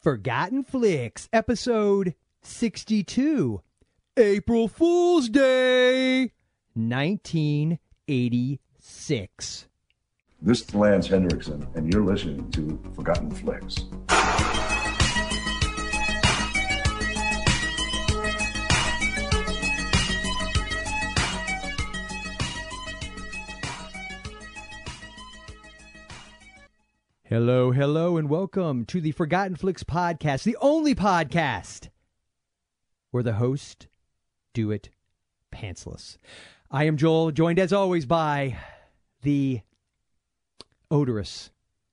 Forgotten Flix, episode 62, April Fool's Day, 1986. This is Lance Henriksen, and you're listening to Forgotten Flix. Hello, hello, and welcome to the Forgotten Flix podcast, the only podcast where the host do it pantsless. I am Joel, joined as always by the odorous,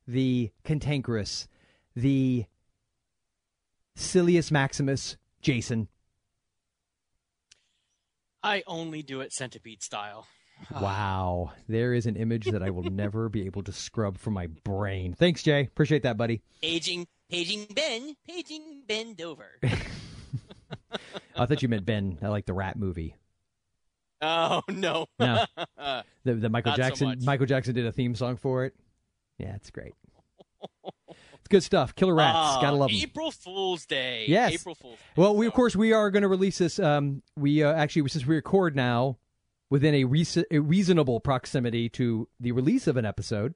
the cantankerous, the Silius Maximus, Jason. I only do it centipede style. Wow. There is an image that I will never be able to scrub from my brain. Thanks, Jay. Appreciate that, buddy. Paging, paging Ben, paging Ben Dover. I thought you meant Ben. I like the rat movie. oh no. No. The, the Michael Not Jackson much. Michael Jackson did a theme song for it. Yeah, it's great. It's good stuff. Killer rats. Ah, Gotta love them. April Fool's Day. Yes. April Fool's Day. Well, we of course we are going to release this. Um, we uh, actually since we record now within a, rec- a reasonable proximity to the release of an episode,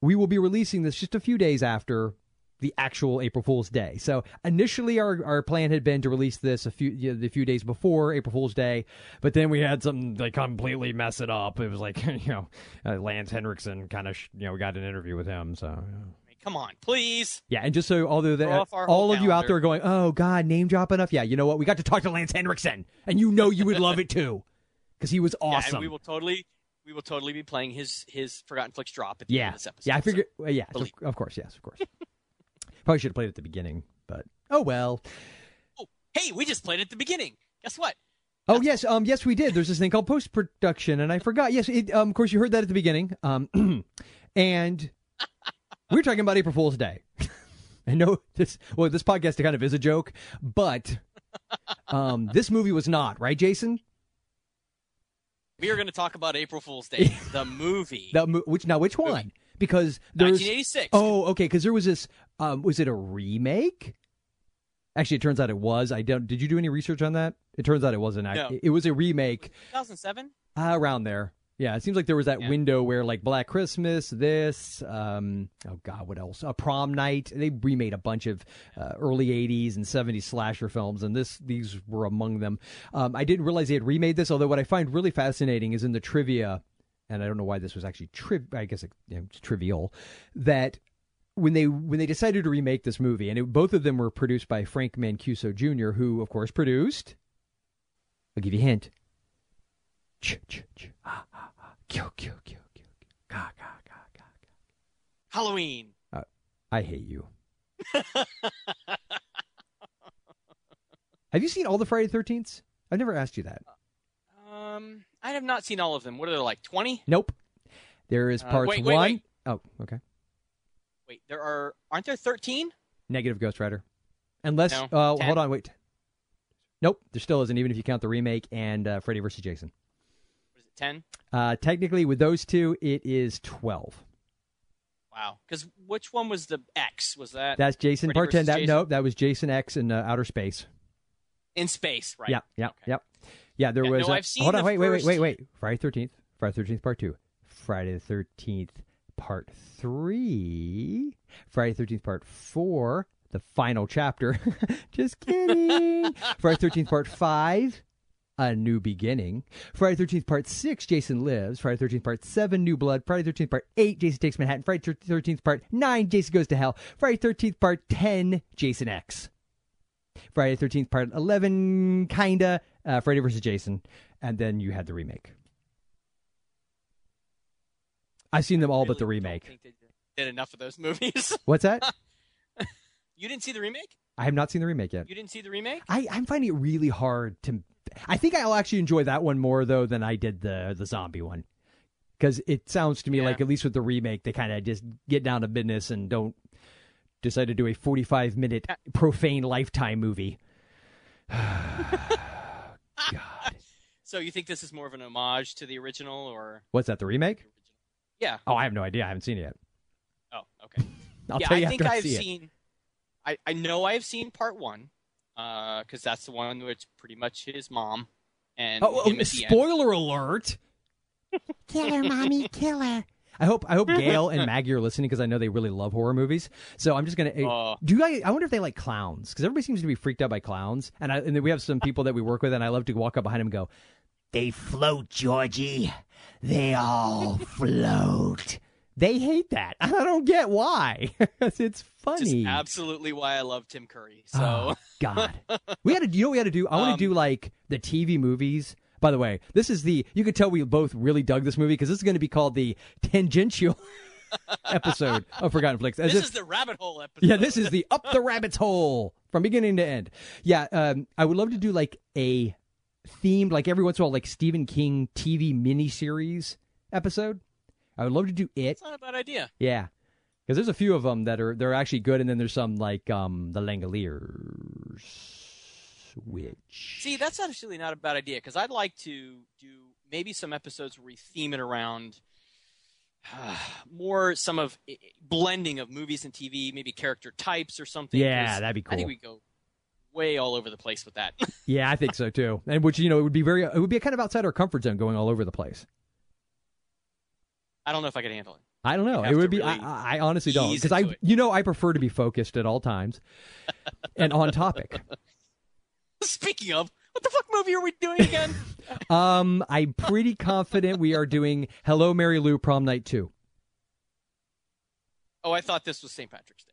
we will be releasing this just a few days after the actual April Fool's Day. So initially, our our plan had been to release this a few you know, the few days before April Fool's Day, but then we had something like completely mess it up. It was like you know uh, Lance Henriksen kind of sh- you know we got an interview with him, so. yeah. Come on, please. Yeah, and just so although that all whole of you out there are going, oh God, name drop enough. Yeah, you know what? We got to talk to Lance Henriksen, and you know you would love it too, because he was Yeah, awesome. and we will totally, we will totally be playing his his Forgotten Flix drop at the yeah, end of this episode. yeah. I so- well, yeah, of, of course, yes, of course. Probably should have played it at the beginning, but oh well. Oh, hey, we just played at the beginning. Guess what? Oh yes, um, yes we did. There's this thing called post production, and I forgot. Yes, it, um, of course you heard that at the beginning. Um, and we're talking about April Fool's Day. I know this. Well, this podcast kind of is a joke, but um, this movie was not right, Jason. We are going to talk about April Fool's Day, the movie, The mo- which now which one? Because there's 1986. oh okay because there was this um was it a remake? Actually, it turns out it was. I don't. Did you do any research on that? It turns out it wasn't. No. It, it was a remake 2007. uh, around there. Yeah, it seems like there was that Yeah. window where like Black Christmas, this, um, oh god, what else? A prom night. They remade a bunch of uh, early '80s and '70s slasher films, and this these were among them. Um, I didn't realize they had remade this. Although what I find really fascinating is in the trivia, and I don't know why this was actually tri- I guess it, you know, it's trivial that when they when they decided to remake this movie, and it, both of them were produced by Frank Mancuso Jr., who of course produced. I'll give you a hint. Ch ch ch kyo kyo kyo kyo kyo ka ka ka ka Halloween. ka. I hate you. Have you seen all the Friday Thirteenths? I've never asked you that. Um, I have not seen all of them. What are there like 20? Nope. There is Uh, parts wait, wait, one. wait. Oh, okay. Wait, there are aren't there 13? Negative Ghost Rider. Unless, No, uh, 10. hold on, wait. Nope, there still isn't, even if you count the remake and uh, Freddy vs. Jason. What is it? 10? Uh, technically, with those two, it is 12. Wow. Because which one was the X? Was that That's Jason Freddy Part 10. That, Jason? no, that was Jason X in uh, outer space. in space? Right. Yep, yep, yep. Yeah, there Yeah, was. no, uh, I've seen hold on, wait, wait, wait, first- wait, wait. Friday Thirteenth, Friday Thirteenth Part Two, Friday the Thirteenth Part Three, Friday Thirteenth Part Four, the final chapter. Just kidding. Friday Thirteenth Part Five. A New Beginning. Friday Thirteenth Part Six, Jason Lives. Friday Thirteenth Part Seven, New Blood. Friday Thirteenth Part Eight, Jason Takes Manhattan. Friday Thirteenth Part Nine, Jason Goes to Hell. Friday Thirteenth Part Ten, Jason X. Friday 13th part 11 kinda uh, Friday versus Jason and then you had the remake. I've seen them all but the Really remake. think they did enough of those movies. What's that? you didn't see the remake? I have not seen the remake yet. You didn't see the remake? I, I'm finding it really hard to. I think I'll actually enjoy that one more though than I did the the zombie one, because it sounds to me Yeah. like at least with the remake they kind of just get down to business and don't decide to do a 45 minute profane lifetime movie. God, So you think this is more of an homage to the original, or what's that? The remake? yeah? Oh, I have no idea. I haven't seen it yet. Oh, okay. I'll yeah, tell you I think I've see it. Seen. I, I know I've seen part one, uh, because that's the one which pretty much his mom and Oh, oh him oh, at end. spoiler alert! Killer, mommy, killer. I hope I hope Gail and Maggie are listening because I know they really love horror movies. So I'm just gonna. Oh. do you guys? I wonder if they like clowns because everybody seems to be freaked out by clowns, and I, and then we have some people that we work with, and I love to walk up behind them and go, They float, Georgie. They all float. They hate that. I don't get why. it's Just funny. absolutely why I love Tim Curry. So Oh God, we had to. You know, what we had to do. I want Um, to do like the TV movies. By the way, this is the. You could tell we both really dug this movie because this is going to be called the tangential episode of Forgotten Flix. As this if- is the rabbit hole episode. yeah, this is the up the rabbit's hole from beginning to end. Yeah, um, I would love to do like a themed, like every once in a while, like Stephen King TV miniseries episode. I would love to do it. It's not a bad idea. Yeah, because there's a few of them that are they're actually good, and then there's some like um the Langoliers, which See, that's actually not a bad idea because I'd like to do maybe some episodes where we theme it around more some of eh, blending of movies and TV, maybe character types or something. Yeah, that'd be cool. I think we go way all over the place with that. yeah, I think so too. And which you know it would be very it would be kind of outside our comfort zone, going all over the place. I don't know if I could handle it. I don't know. It would be. really I, I honestly don't because I, it. you know, I prefer to be focused at all times and on topic. Speaking of, what the fuck movie are we doing again? Um, I'm pretty confident we are doing Hello, Mary Lou, Prom Night Two. oh, I thought this was St. Patrick's Day.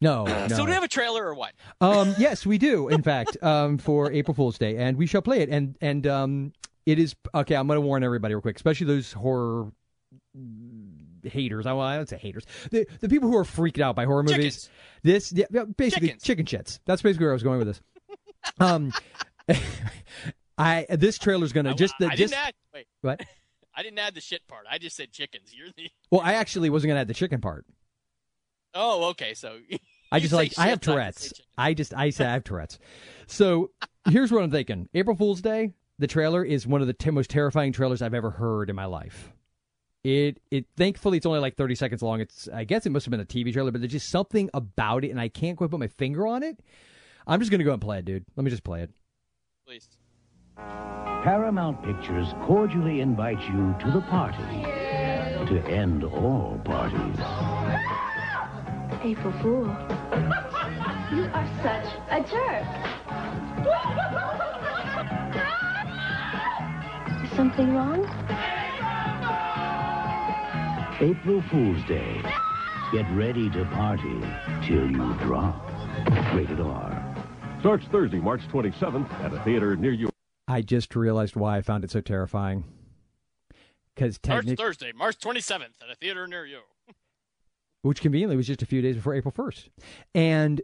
No, no. So do we have a trailer or what? um, yes, we do. In fact, um, for April Fool's Day, and we shall play it. And and um, it is okay. I'm going to warn everybody real quick, especially those horror haters. I, well, I don't say haters. The the people who are freaked out by horror movies. Chickens. This, yeah, basically, Chickens. chicken shits. That's basically where I was going with this. Um, I this trailer's going to just the I just didn't add. Wait, what? I didn't add the shit part. I just said chickens. You're the. Well, I actually wasn't going to add the chicken part. Oh, okay. So I just like I have shit, I Tourette's. I just I say I have Tourette's. So here's what I'm thinking: April Fool's Day. The trailer is one of the t- most terrifying trailers I've ever heard in my life. It it thankfully it's only like 30 seconds long. It's I guess it must have been a TV trailer, but there's just something about it, and I can't quite put my finger on it. I'm just gonna go and play it, dude. Let me just play it. Please. Paramount Pictures cordially invites you to the party to end all parties. April Fool. You are such a jerk. Is something wrong? April Fool's Day. Get ready to party till you drop. Rated R. Starts Thursday, March 27th at a theater near you. I just realized why I found it so terrifying. Because Starts technically, Thursday, March 27th at a theater near you. which conveniently was just a few days before April 1st. And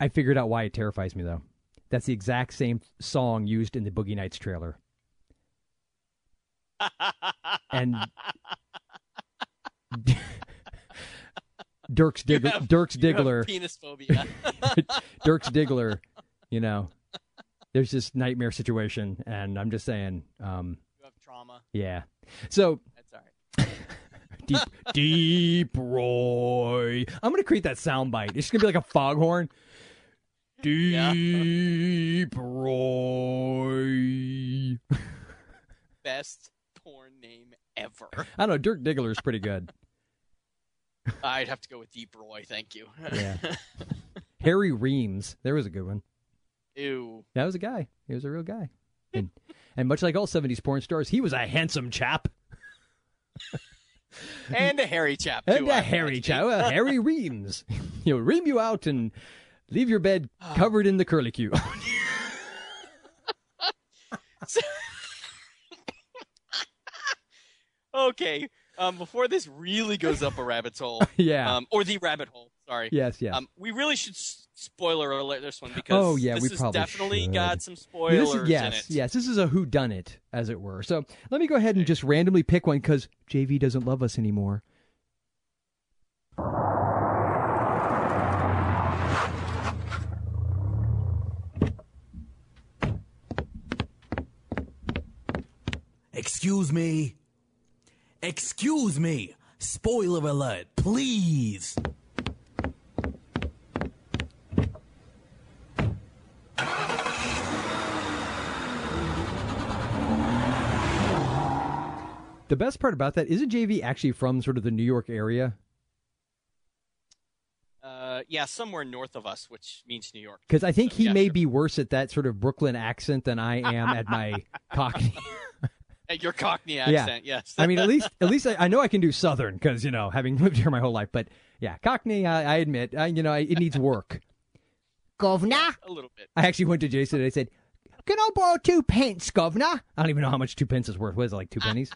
I figured out why it terrifies me, though. That's the exact same song used in the Boogie Nights trailer. and Dirks You have- Dirks Diggler, penis phobia. Dirks Diggler, you know, there's this nightmare situation, and I'm just saying, um, you have trauma. yeah. So That's all right. deep, deep Roy. I'm gonna create that sound bite. It's gonna be like a foghorn. Deep Roy. Best porn name ever. I don't know. Dirk Diggler is pretty good. I'd have to go with Deep Roy. Thank you. Yeah. Harry Reems. There was a good one. Ew. That was a guy. He was a real guy. And, and much like all 70s porn stars, he was a handsome chap. And a hairy chap too. And I a hairy imagine. chap. Uh, Harry Reems. He'll ream you out and leave your bed covered in the curlicue. Okay. Um, before this really goes up a rabbit's hole, yeah. um, or the rabbit hole. Sorry. yes, yes. Um, we really should s- spoiler alert this one because Oh, yeah, this we has probably definitely should. got some spoilers this is, in yes, it. yes. This is a who done it, as it were. So let me go ahead and just randomly pick one because JV doesn't love us anymore. Excuse me. Excuse me. Spoiler alert, please. The best part about that isn't JV actually from sort of the New York area. Uh, yeah, somewhere north of us, which means New York. Because I think so, he yeah, may sure. be worse at that sort of Brooklyn accent than I am at my Cockney. At your Cockney Yeah. accent, yes. I mean, at least at least I, I know I can do Southern because you know having lived here my whole life. But yeah, Cockney, I, I admit, I, you know, it needs work. Governor, a little bit. I actually went to Jason and I said, "Can I borrow two pence, Governor?" I don't even know how much two pence is worth. What is it like two pennies?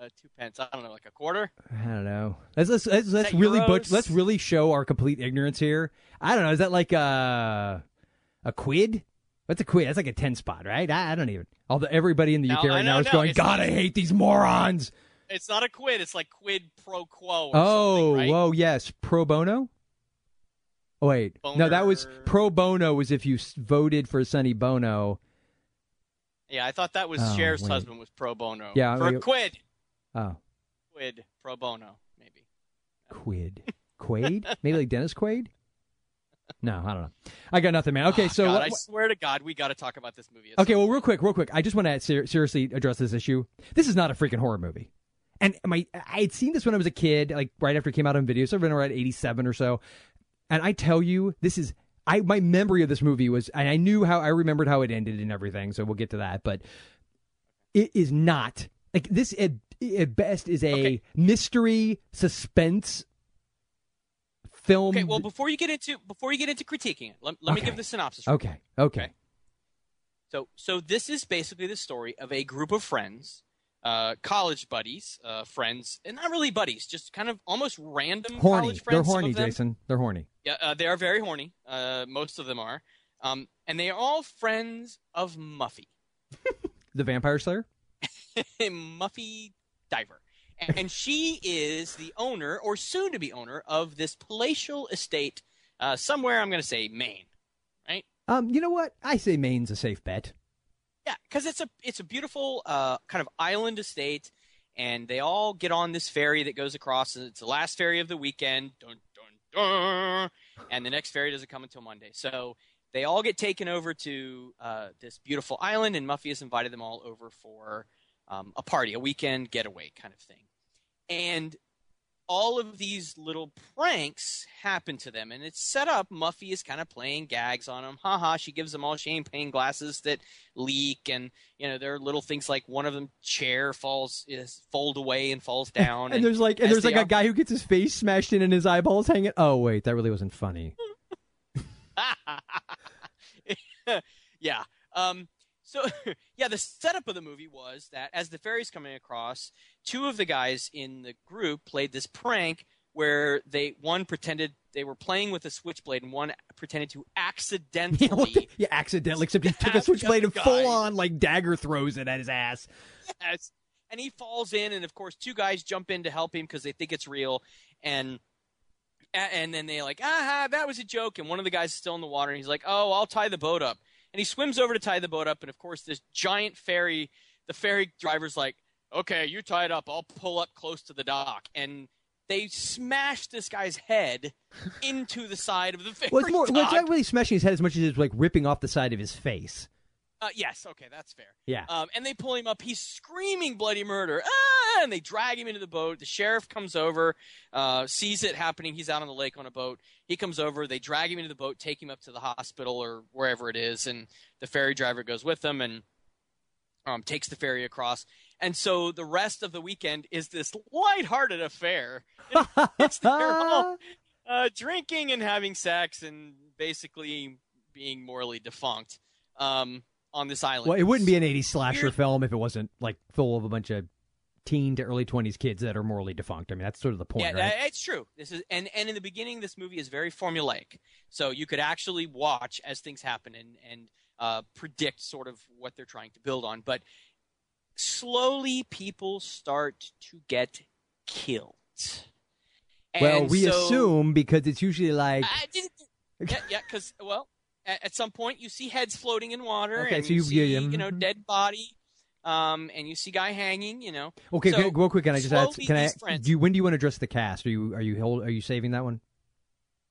Uh, two pence. I don't know, like a quarter. I don't know. Let's let's let's, let's really euros? butch, let's really show our complete ignorance here. I don't know. Is that like a a quid? What's a quid? That's like a ten spot, right? I, I don't even. Although everybody in the No, UK I right now is no, going, "God, I hate these morons." It's not a quid. It's like quid pro quo. Or Oh, right? whoa, yes, pro bono. Oh, wait, no, that was pro bono. Was if you voted for Sonny Bono. Yeah, I thought that was Oh, Cher's wait. husband was pro bono. Yeah, for a quid. Oh, Quid pro bono, maybe. Quid, Quaid, maybe like Dennis Quaid. No, I don't know. I got nothing, man. Okay, Oh, so God, I swear to God, we got to talk about this movie. Okay, well, real quick, real quick. I just want to ser- seriously address this issue. This is not a freaking horror movie. And my, I had seen this when I was a kid, like right after it came out on video. So I've been around '87 or so. And I tell you, this is I. My memory of this movie was, and I knew how I remembered how it ended and everything. So we'll get to that. But it is not like this. At, at best, is a Okay. mystery suspense film. Okay, well, before you get into before you get into critiquing it, let, let me give the synopsis. okay, okay. Okay. So, so this is basically the story of a group of friends, uh, college buddies, uh, friends, and not really buddies, just kind of almost random Horny. college They're horny. Jason. They're horny. Yeah, uh, they are very horny. Uh, most of them are, um, and they are all friends of Muffy, The Vampire Slayer. Muffy Diver, and, she is the owner or soon-to-be owner of this palatial estate uh, somewhere. I'm going to say Maine. Right? Um, you know what? I say Maine's a safe bet. Yeah, because it's a it's a beautiful uh, kind of island estate, and they all get on this ferry that goes across. and It's the last ferry of the weekend, dun, dun, dun, and the next ferry doesn't come until Monday. So they all get taken over to uh, this beautiful island, and Muffy has invited them all over for um, a party, a weekend getaway kind of thing. And all of these little pranks happen to them, and it's set up. Muffy is kind of playing gags on them. Haha, she gives them all champagne glasses that leak, and you know there are little things like one of them chair falls is fold away and falls down. And, there's like and there's like a guy who gets his face smashed in and his eyeballs hanging. Oh wait, that really wasn't funny. yeah. Um, so yeah, the setup of the movie was that as the ferry's coming across, two of the guys in the group played this prank where they one pretended they were playing with a switchblade and one pretended to accidentally Yeah, yeah, accidentally. Except he took a switchblade and full on like dagger throws it at his ass. Yes. And he falls in, and of course, two guys jump in to help him because they think it's real, and and then they like, aha, that was a joke. And one of the guys is still in the water, and he's like, oh, I'll tie the boat up. And he swims over to tie the boat up, and of course, this giant ferry, the ferry driver's like, okay, you tie it up, I'll pull up close to the dock, and they smash this guy's head into the side of the ferry Well, it's more. Well, it's not really smashing his head as much as it's like ripping off the side of his face. Uh, yes, okay, that's fair. Yeah. Um, and they pull him up. He's screaming bloody murder. Ah! And they drag him into the boat. The sheriff comes over, uh, sees it happening. He's out on the lake on a boat. He comes over. They drag him into the boat, take him up to the hospital or wherever it is. And the ferry driver goes with them and um, takes the ferry across. And so the rest of the weekend is this lighthearted affair. it's they're all uh, drinking and having sex and basically being morally defunct um, on this island. Well, it wouldn't be an 80s slasher Weird. film if it wasn't like full of a bunch of teen to early 20s kids that are morally defunct. I mean, that's sort of the point, yeah, right? uh, it's true. This is and and in the beginning, this movie is very formulaic, so you could actually watch as things happen and and uh, predict sort of what they're trying to build on. But slowly, people start to get killed. well, we so- assume because it's usually like. I didn't- yeah, yeah, because well, at, at some point you see heads floating in water, Okay, and so you, you- see yeah, you know mhm. dead body, um, and you see guy hanging. You know, Okay, so real quick, can I just slowly Can I? friends- Do you, when do you want to address the cast? Are you are you hold, are you saving that one?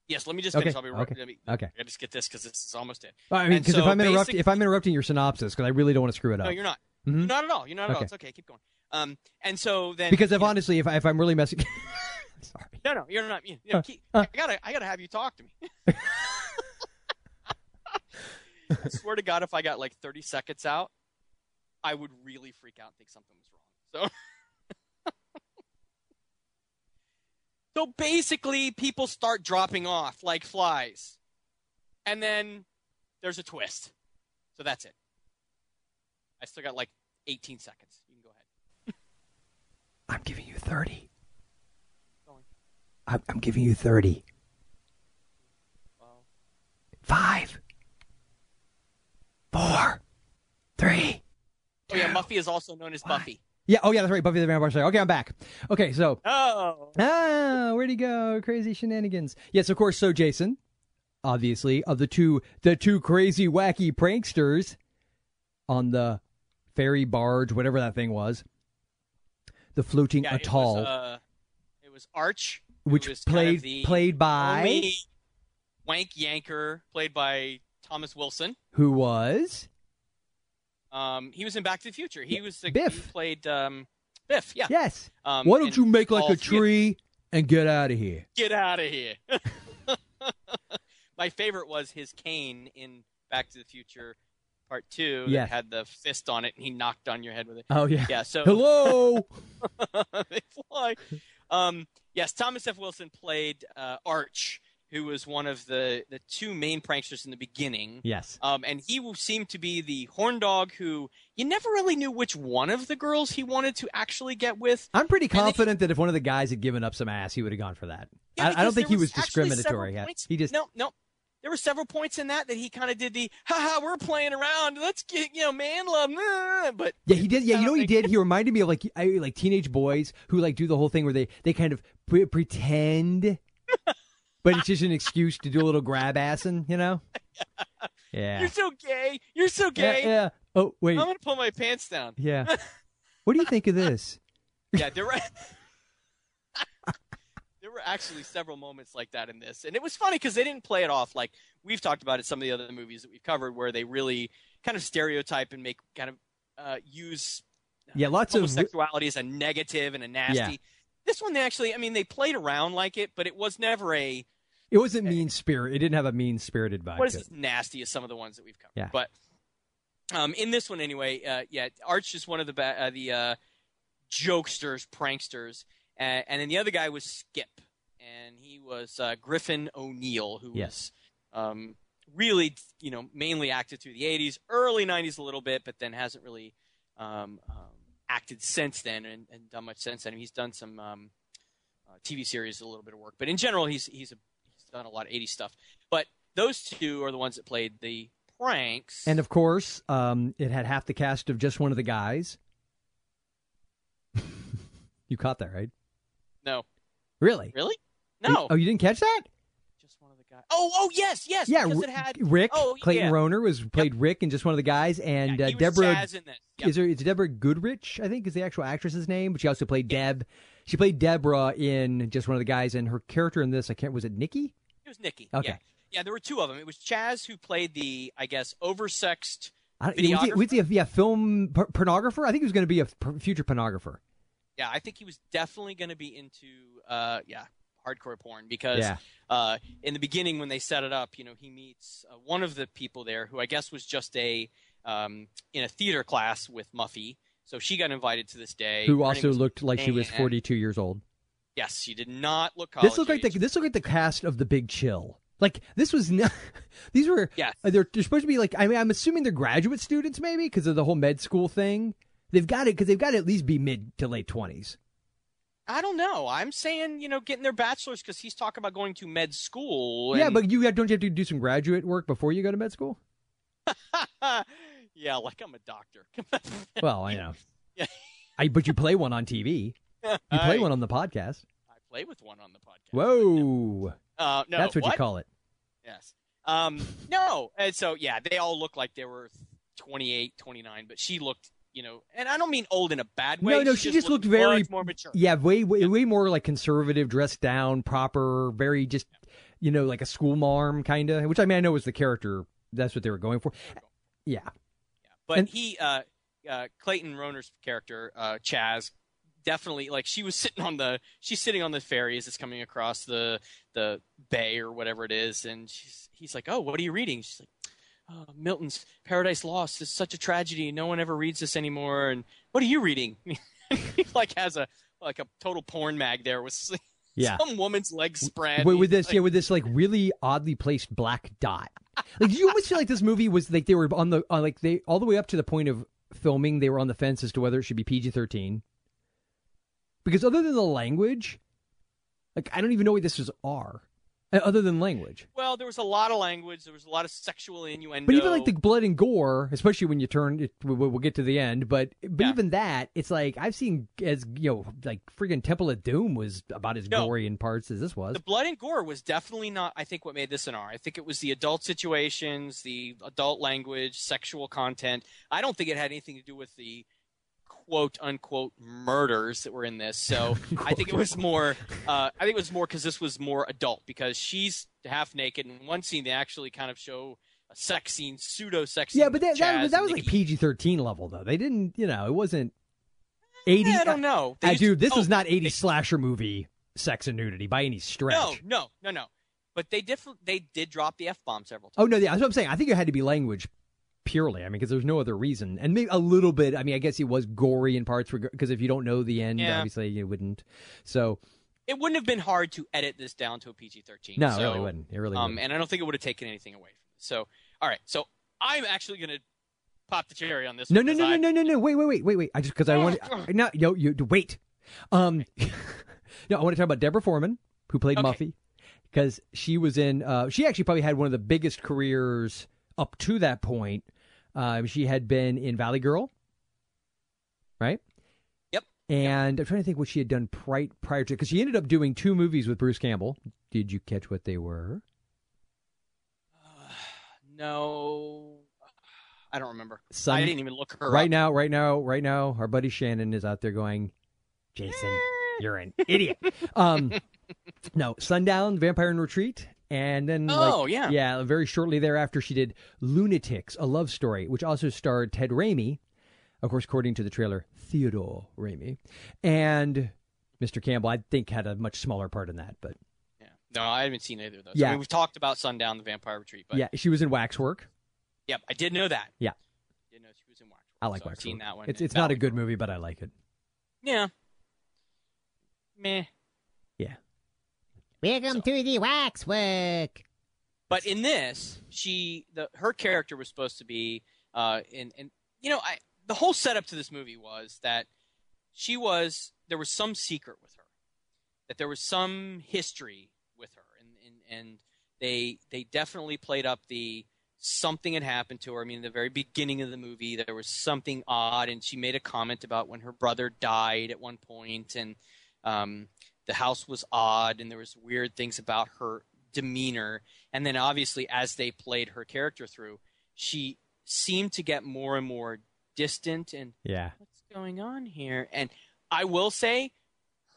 yes. Let me just Okay, finish. I'll be right. okay, Let me, okay. I just get this because this is almost it. I mean, because if I'm interrupting, if I'm interrupting your synopsis, because I really don't want to screw it up. No, you're not. Mhm. Not at all. You're not at all. Okay. It's okay. Keep going. Um, and so then Because if know- honestly, if I, if I'm really messing, sorry. no, no, you're not. You know, Uh, keep, uh. I gotta, I gotta have you talk to me. I swear to God, if I got like 30 seconds out, I would really freak out and think something was wrong. So, so basically, people start dropping off like flies, and then there's a twist. So that's it. I still got like 18 seconds. You can go ahead. I'm giving you thirty. Going. I'm, I'm giving you thirty. Well, Five. Four. Three. oh yeah, Muffy is also known as Buffy. Yeah. Oh yeah, that's right. Buffy the Vampire Slayer. Okay, I'm back. Okay, so Oh, ah, where'd he go? Crazy shenanigans. Yes, of course. So Jason, obviously, of the two, the two crazy wacky pranksters on the ferry barge, whatever that thing was, the floating yeah, atoll, It was, uh, it was Arch, which was kind played of the played by wank yanker, played by Thomas Wilson. who was Um, he was in Back to the Future. He was the Biff. He played um, Biff. Yeah. yes. Um, Why don't you make like a tree and get out of here? Get out of here. My favorite was his cane in Back to the Future Part Two. Yes. that had the fist on it, and he knocked on your head with it. Oh yeah. Yeah. So Hello. they fly. Um, yes, Thomas F. Wilson played uh, Arch, who was one of the, the two main pranksters in the beginning. yes. Um, and he seemed to be the horn dog who you never really knew which one of the girls he wanted to actually get with. I'm pretty then he- confident that if one of the guys had given up some ass, he would have gone for that. Yeah, I, I don't think he was discriminatory. Points- He just no, no. There were several points in that that he kind of did the haha we're playing around let's get you know man love nah," but Yeah, he did. Yeah, you know what he did? He reminded me of like I, like teenage boys who like do the whole thing where they they kind of pre- pretend, but it's just an excuse to do a little grab assing, you know? Yeah. you're so gay you're so gay yeah. Oh wait. I'm gonna pull my pants down Yeah. What do you think of this? yeah there were there were actually several moments like that in this and it was funny because they didn't play it off like we've talked about in some of the other movies that we've covered where they really kind of stereotype and make kind of uh, use Yeah, lots of sexuality as a negative and a nasty Yeah. This one actually i mean they played around like it but it was never a it wasn't mean spirit. It didn't have a mean spirited vibe. what is as nasty as some of the ones that we've covered Yeah. but um, in this one anyway uh, yeah arch is one of the ba- uh, the uh, jokesters pranksters uh, and then the other guy was skip and he was uh, griffin o'neal who Yes. was um, really you know mainly acted through the 80s early 90s a little bit but then hasn't really um, um, acted since then and, and done much since then he's done some um, uh, tv series a little bit of work but in general he's he's a he's done a lot of 80s stuff but those two are the ones that played the pranks And of course, um, it had half the cast of just one of the guys. you caught that, right? no Really? really no Oh, you didn't catch that? just one of the guys oh oh yes yes Yeah, it had Rick oh, Clayton yeah. Rohner was played Rick and just one of the guys, and Yeah, uh, Deborah Chaz in this. Yep. is there it's Deborah Goodrich, I think, is the actual actress's name, but she also played Deb. She played Deborah in just one of the guys, and her character in this, I can't was it Nikki? It was Nikki. Okay. Yeah. yeah, there were two of them. It was Chaz who played the, I guess, oversexed. I don't, was he, was he a yeah, film por- pornographer? I think he was going to be a p- future pornographer. Yeah, I think he was definitely going to be into, uh, yeah, hardcore porn because Yeah. uh, in the beginning when they set it up, you know, he meets uh, one of the people there who I guess was just a um, in a theater class with Muffy. So she got invited to this day. Who Her also looked like she was 42 years old. Yes, she did not look college This looked like the this looked like the cast of The Big Chill. Like this was not, these were Yes. uh, they're, they're supposed to be like I mean I'm assuming they're graduate students maybe because of the whole med school thing. They've got it because they've got to at least be mid to late 20s. I don't know. I'm saying, you know, getting their bachelor's because he's talking about going to med school. Yeah, but you got, don't you have to do some graduate work before you go to med school? yeah, like I'm a doctor. Well, I know. Yeah. I but you play one on TV. You play I, one on the podcast. I play with one on the podcast. Whoa, Uh, no, that's what, you call it. Yes. Um, no. And so, yeah, they all looked like they were 28, 29, but she looked, you know, and I don't mean old in a bad way. No, no, she just looked very- much more mature. Yeah, way, way way more like conservative, dressed down, proper, very just you know like a school marm kind of. Which I mean I know was the character. That's what they were going for. Yeah, But and- he, uh, uh, Clayton Rohner's character, uh, Chaz, definitely like she was sitting on the she's sitting on the ferry as it's coming across the the bay or whatever it is, and she's he's like, "Oh, what are you reading?" She's like. Oh, Milton's Paradise Lost is such a tragedy. No one ever reads this anymore. And what are you reading? he like has a like a total porn mag there with Yeah. some woman's legs spread. with, this, yeah, with this like really oddly placed black dot. Like, you almost feel like this movie was like they were on the on like they all the way up to the point of filming. They were on the fence as to whether it should be PG thirteen. Because other than the language, like I don't even know what this is R, uh, Uh, other than language. Well, there was a lot of language. There was a lot of sexual innuendo. But even like the blood and gore, especially when you turn, it, we- we'll get to the end. But but Yeah. even that, it's like I've seen as you know, like freaking Temple of Doom was about as No. gory in parts as this was. the blood and gore was definitely not. I think what made this an R. I think it was the adult situations, the adult language, sexual content. I don't think it had anything to do with the quote unquote murders that were in this. So I think it was more. Uh, I think it was more because this was more adult because she's half naked. In one scene, they actually kind of show a sex scene, pseudo sex. Yeah, but that, that, that was like PG thirteen level though. They didn't, you know, it wasn't eighty. I don't know. They Uh, used- dude, this oh, was not eighty slasher movie sex and nudity by any stretch. No, no, no, no. But they diff- They did drop the f bomb several times. Oh no, yeah, that's what I'm saying. I think it had to be language purely. I mean, because there's no other reason, and maybe a little bit. I mean, I guess it was gory in parts because if you don't know the end, Yeah. obviously you wouldn't. So It wouldn't have been hard to edit this down to a PG thirteen. no, so, it really wouldn't. It really Um, wouldn't. and I don't think it would have taken anything away from it. So, all right. So I'm actually going to pop the cherry on this. No, one no, no, I- no, no, no. Wait, wait, wait, wait, wait. I just because I want no, yo, you wait. Um, no, I want to talk about Deborah Foreman, who played Okay. Muffy, because she was in. Uh, she actually probably had one of the biggest careers up to that point. Um, she had been in Valley Girl, right? Yep. And I'm trying to think what she had done pri- prior to because she ended up doing two movies with Bruce Campbell. Did you catch what they were? No, I don't remember. I didn't even look her right up. now, right now, right now, our buddy Shannon is out there going, Jason, you're an idiot. Um, no, Sundown, Vampire in Retreat, and then Oh, like, yeah. yeah, very shortly thereafter, she did Lunatics, a love story, which also starred Ted Raimi, of course, according to the trailer, Theodore Raimi, and Mr. Campbell. I think had a much smaller part in that, but Yeah. No, I haven't seen either of those. Yeah. I mean, we've talked about Sundown, the Vampire Retreat, but yeah, she was in Waxwork. yep, I did know that. Yeah. Did know she was in Waxwork. I like so I've seen that one. It's it's not a good movie, but I like it. Yeah. Meh. Welcome to the waxwork. But in this, she the her character was supposed to be uh in and you know, I the whole setup to this movie was that she was there was some secret with her. That there was some history with her and and, and they they definitely played up the something had happened to her. I mean, in the very beginning of the movie, there was something odd, and she made a comment about when her brother died at one point, and um, the house was odd, and there was weird things about her demeanor. And then, obviously, as they played her character through, she seemed to get more and more distant and Yeah. what's going on here? And I will say,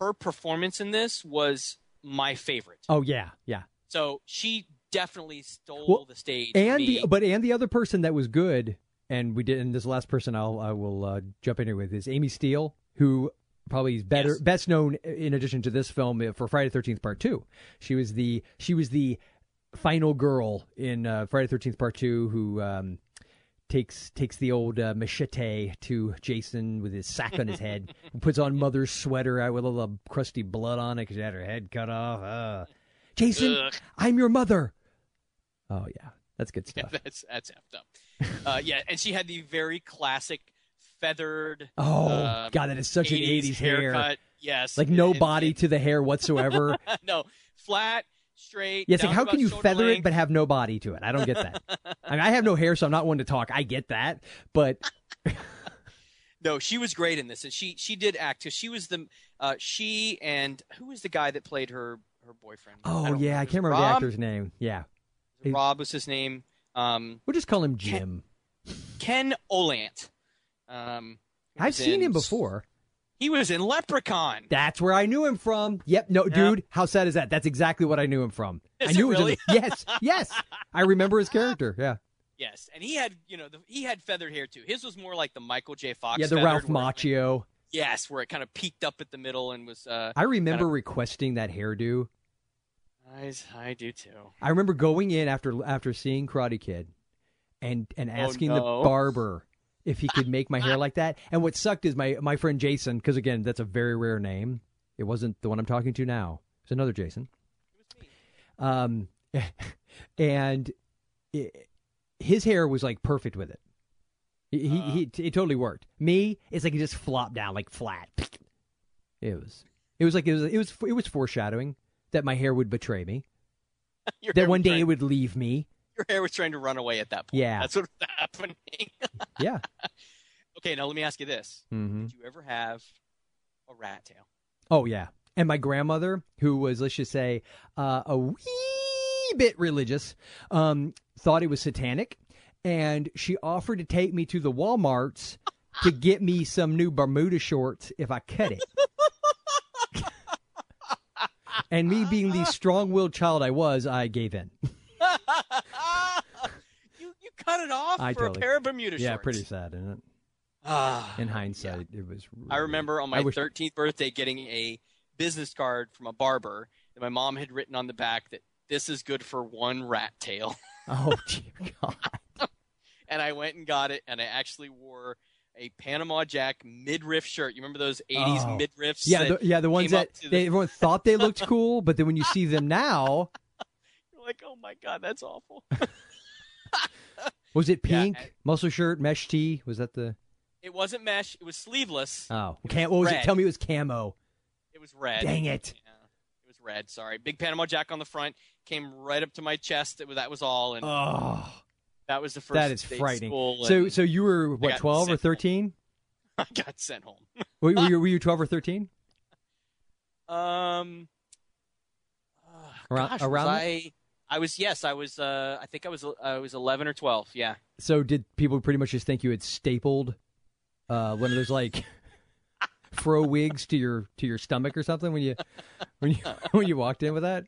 her performance in this was my favorite. Oh yeah, yeah. So she definitely stole Well, the stage. and the but and the other person that was good, and we did, and this last person I'll I will uh, jump in here with is Amy Steele, who probably is better Yes. best known in addition to this film uh, for Friday Thirteenth Part Two. She was the she was the final girl in uh, Friday Thirteenth Part Two who. Um, Takes takes the old uh, machete to Jason with his sack on his head, puts on mother's sweater out with a little crusty blood on it because she had her head cut off. Uh. Jason, Ugh. I'm your mother. Oh yeah, that's good stuff. that's that's effed up. Uh, yeah, and she had the very classic feathered. Oh uh, god, that is such an 80s hair. haircut. Yes, Like no and- body and- to the hair whatsoever. no, flat, straight. yes, like how can you feather it but have no body to it? I don't get that. I mean, I have no hair, so I'm not one to talk. I get that, but No, she was great in this, and she she did act. 'cause she was the uh, she and who was the guy that played her her boyfriend? oh don't yeah, I can't remember the actor's name. Yeah, Rob was his name. Um, we'll just call him Jim. Ken Olandt. Um, I've seen in- him before. He was in Leprechaun. That's where I knew him from. Yep. No, dude, how sad is that? That's exactly what I knew him from. Is I it knew really? was the- yes, yes. I remember his character. Yeah. Yes, and he had you know the, he had feathered hair too. His was more like the Michael J. Fox. yeah, the Ralph where Macchio. Yes, where it kind of peaked up at the middle and was. Uh, I remember kind of- requesting that hairdo. I, I do too. I remember going in after after seeing Karate Kid, and and asking the Oh, no. barber if he could make my hair like that. And what sucked is my my friend Jason, because again, that's a very rare name. It wasn't the one I'm talking to now. It's another Jason. Um, and it, his hair was like perfect with it. He, he, he it totally worked. Me, it's like it just flopped down like flat. It was it was like it was it was it was foreshadowing that my hair would betray me. That one day it would leave me. Your hair was trying to run away at that point. Yeah. that's what was happening. Yeah. okay, now let me ask you this: hmm Did you ever have a rat tail? Oh yeah. And my grandmother, who was let's just say uh, a wee bit religious, um, thought it was satanic, and she offered to take me to the WalMarts to get me some new Bermuda shorts if I cut it. and me being the strong-willed child I was, I gave in. Cut it off I for totally- a pair of Bermuda yeah, shorts. Yeah, pretty sad, isn't it? Ah, In hindsight, it was. I remember on my wish- 13th birthday getting a business card from a barber that my mom had written on the back that this is good for one rat tail. Oh dear God! and I went and got it, and I actually wore a Panama Jack midriff shirt. You remember those 80s Oh. midriffs? Yeah, the, yeah, the ones that the- they, everyone thought they looked cool, but then when you see them now, You're like, oh my god, that's awful. Was it Yeah, pink and- muscle shirt, mesh tee? Was that the? it wasn't mesh; it was sleeveless. Oh, It cam- was what was red. it? Tell me it was camo. It was red. Dang it. Yeah, it was red. Sorry, big Panama Jack on the front came right up to my chest. It was, that was all, and Oh, that was the first. that is frightening. So, so you were what, twelve or thirteen? I got sent home. Were, were, you, were you twelve or thirteen? Um, uh, Around- gosh, around? I? I was yes, I was. Uh, I think I was. I was eleven or twelve. Yeah. So did people pretty much just think you had stapled uh, one of those like fro wigs to your to your stomach or something when you when you when you walked in with that?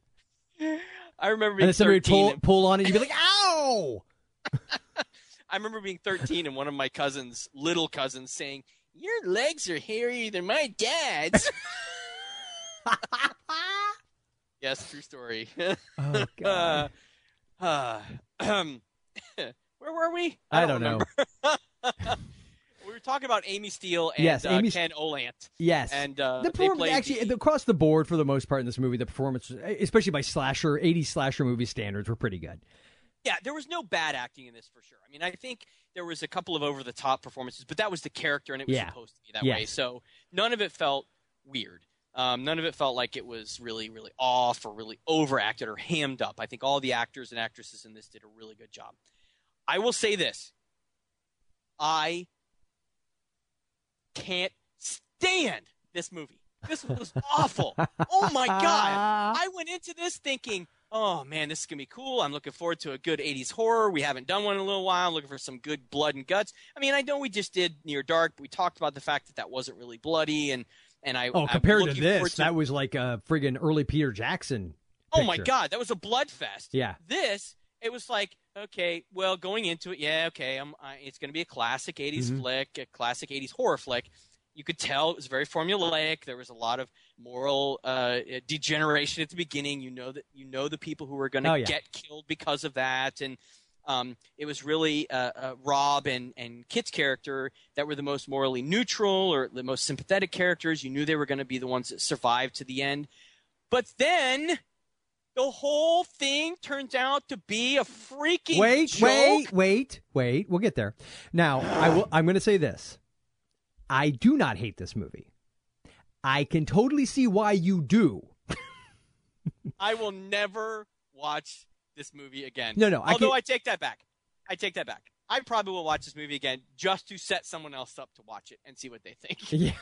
I remember And being then somebody pull and- pull on it, you'd be like, "Ow!" I remember being 13 and one of my cousins, little cousins, saying, "Your legs are hairier than my dad's." Yes, true story. Oh God! Uh, uh, where were we? I don't know. we were talking about Amy Steele and Yes, uh, Amy- Ken Olandt, Yes, and uh, the performance actually the- across the board for the most part in this movie, the performance, especially by slasher '80s slasher movie standards, were pretty good. Yeah, there was no bad acting in this for sure. I mean, I think there was a couple of over the top performances, but that was the character and it was Yeah. supposed to be that Yes. way. So none of it felt weird. Um, none of it felt like it was really, really off or really overacted or hammed up. I think all the actors and actresses in this did a really good job. I will say this I can't stand this movie. This was awful. Oh my God. I went into this thinking, oh man, this is gonna be cool. I'm looking forward to a good '80s horror. We haven't done one in a little while. I'm looking for some good blood and guts. I mean, I know we just did Near Dark, but we talked about the fact that that wasn't really bloody, and and I Oh, compared to this, that was like a friggin' early Peter Jackson. oh my god, that was a blood fest. Yeah. This it was like okay, well, going into it, yeah, okay, I'm, I, it's going to be a classic '80s Mhm. flick, a classic '80s horror flick. You could tell it was very formulaic. There was a lot of moral uh, degeneration at the beginning. You know that you know the people who were going to Oh, yeah. get killed because of that, and um, it was really uh, uh, Rob and and Kit's character that were the most morally neutral or the most sympathetic characters. You knew they were going to be the ones that survived to the end, but then the whole thing turns out to be a freaking Wait, joke. wait, wait, wait. We'll get there. Now, I will. I'm going to say this. I do not hate this movie. I can totally see why you do. I will never watch this movie again. No, no, I Although can- I take that back. I take that back. I probably will watch this movie again just to set someone else up to watch it and see what they think.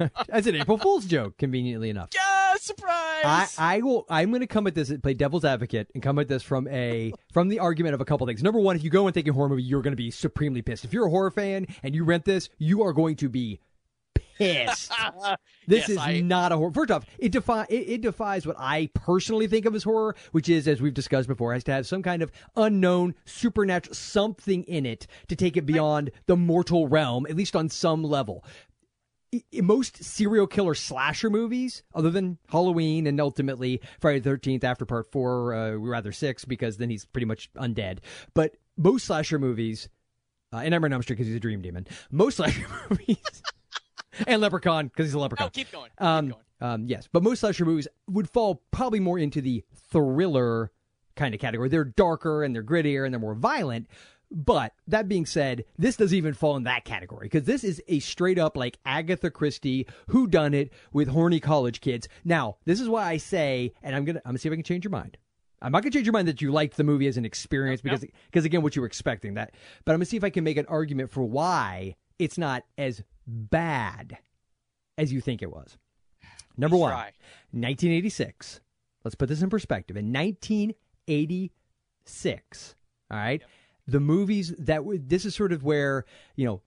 Yeah, that's an April Fool's joke. Conveniently enough. Yeah, surprise! I, I will. I'm going to come at this, and play devil's advocate, and come at this from a from the argument of a couple things. Number one, if you go and think a horror movie, you're going to be supremely pissed. If you're a horror fan and you rent this, you are going to be pissed. This Yes, is I- not a horror. First off, it, defi- it, it defies what I personally think of as horror, which is, as we've discussed before, has to have some kind of unknown, supernatural something in it to take it beyond the mortal realm, at least on some level. I- most serial killer slasher movies, other than Halloween and ultimately Friday the Thirteenth after Part Four, uh, rather six, because then he's pretty much undead. But most slasher movies, uh, and I'm on Elm Street because he's a dream demon. Most slasher movies, and Leprechaun because he's a leprechaun. No, keep going. Keep Um, going. um, yes, but most slasher movies would fall probably more into the thriller kind of category. They're darker and they're grittier and they're more violent. But that being said, this doesn't even fall in that category because this is a straight up like Agatha Christie who done it with horny college kids. Now, this is why I say, and I'm gonna I'm gonna see if I can change your mind. I'm not gonna change your mind that you liked the movie as an experience because because again, what you were expecting that. But I'm gonna see if I can make an argument for why it's not as bad as you think it was. Number Please one, try. 1986. Let's put this in perspective. In 1986, all right, the movies that were, this is sort of where, you know,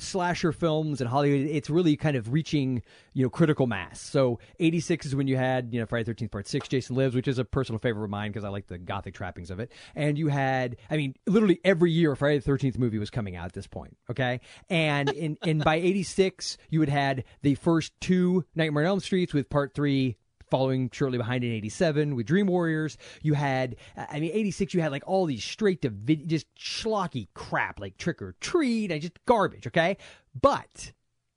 slasher films and Hollywood, it's really kind of reaching, you know, critical mass. So 86 is when you had, you know, Friday the 13th Part 6, Jason Lives, which is a personal favorite of mine because I like the gothic trappings of it. And you had, I mean, literally every year Friday the 13th movie was coming out at this point, okay? And in, and by 86, you had had the first two Nightmare on Elm Streets with Part 3 following shortly behind in 87 with Dream Warriors. You had, I mean, 86, you had like all these straight to vid- just schlocky crap like Trick or Treat and just garbage, okay? But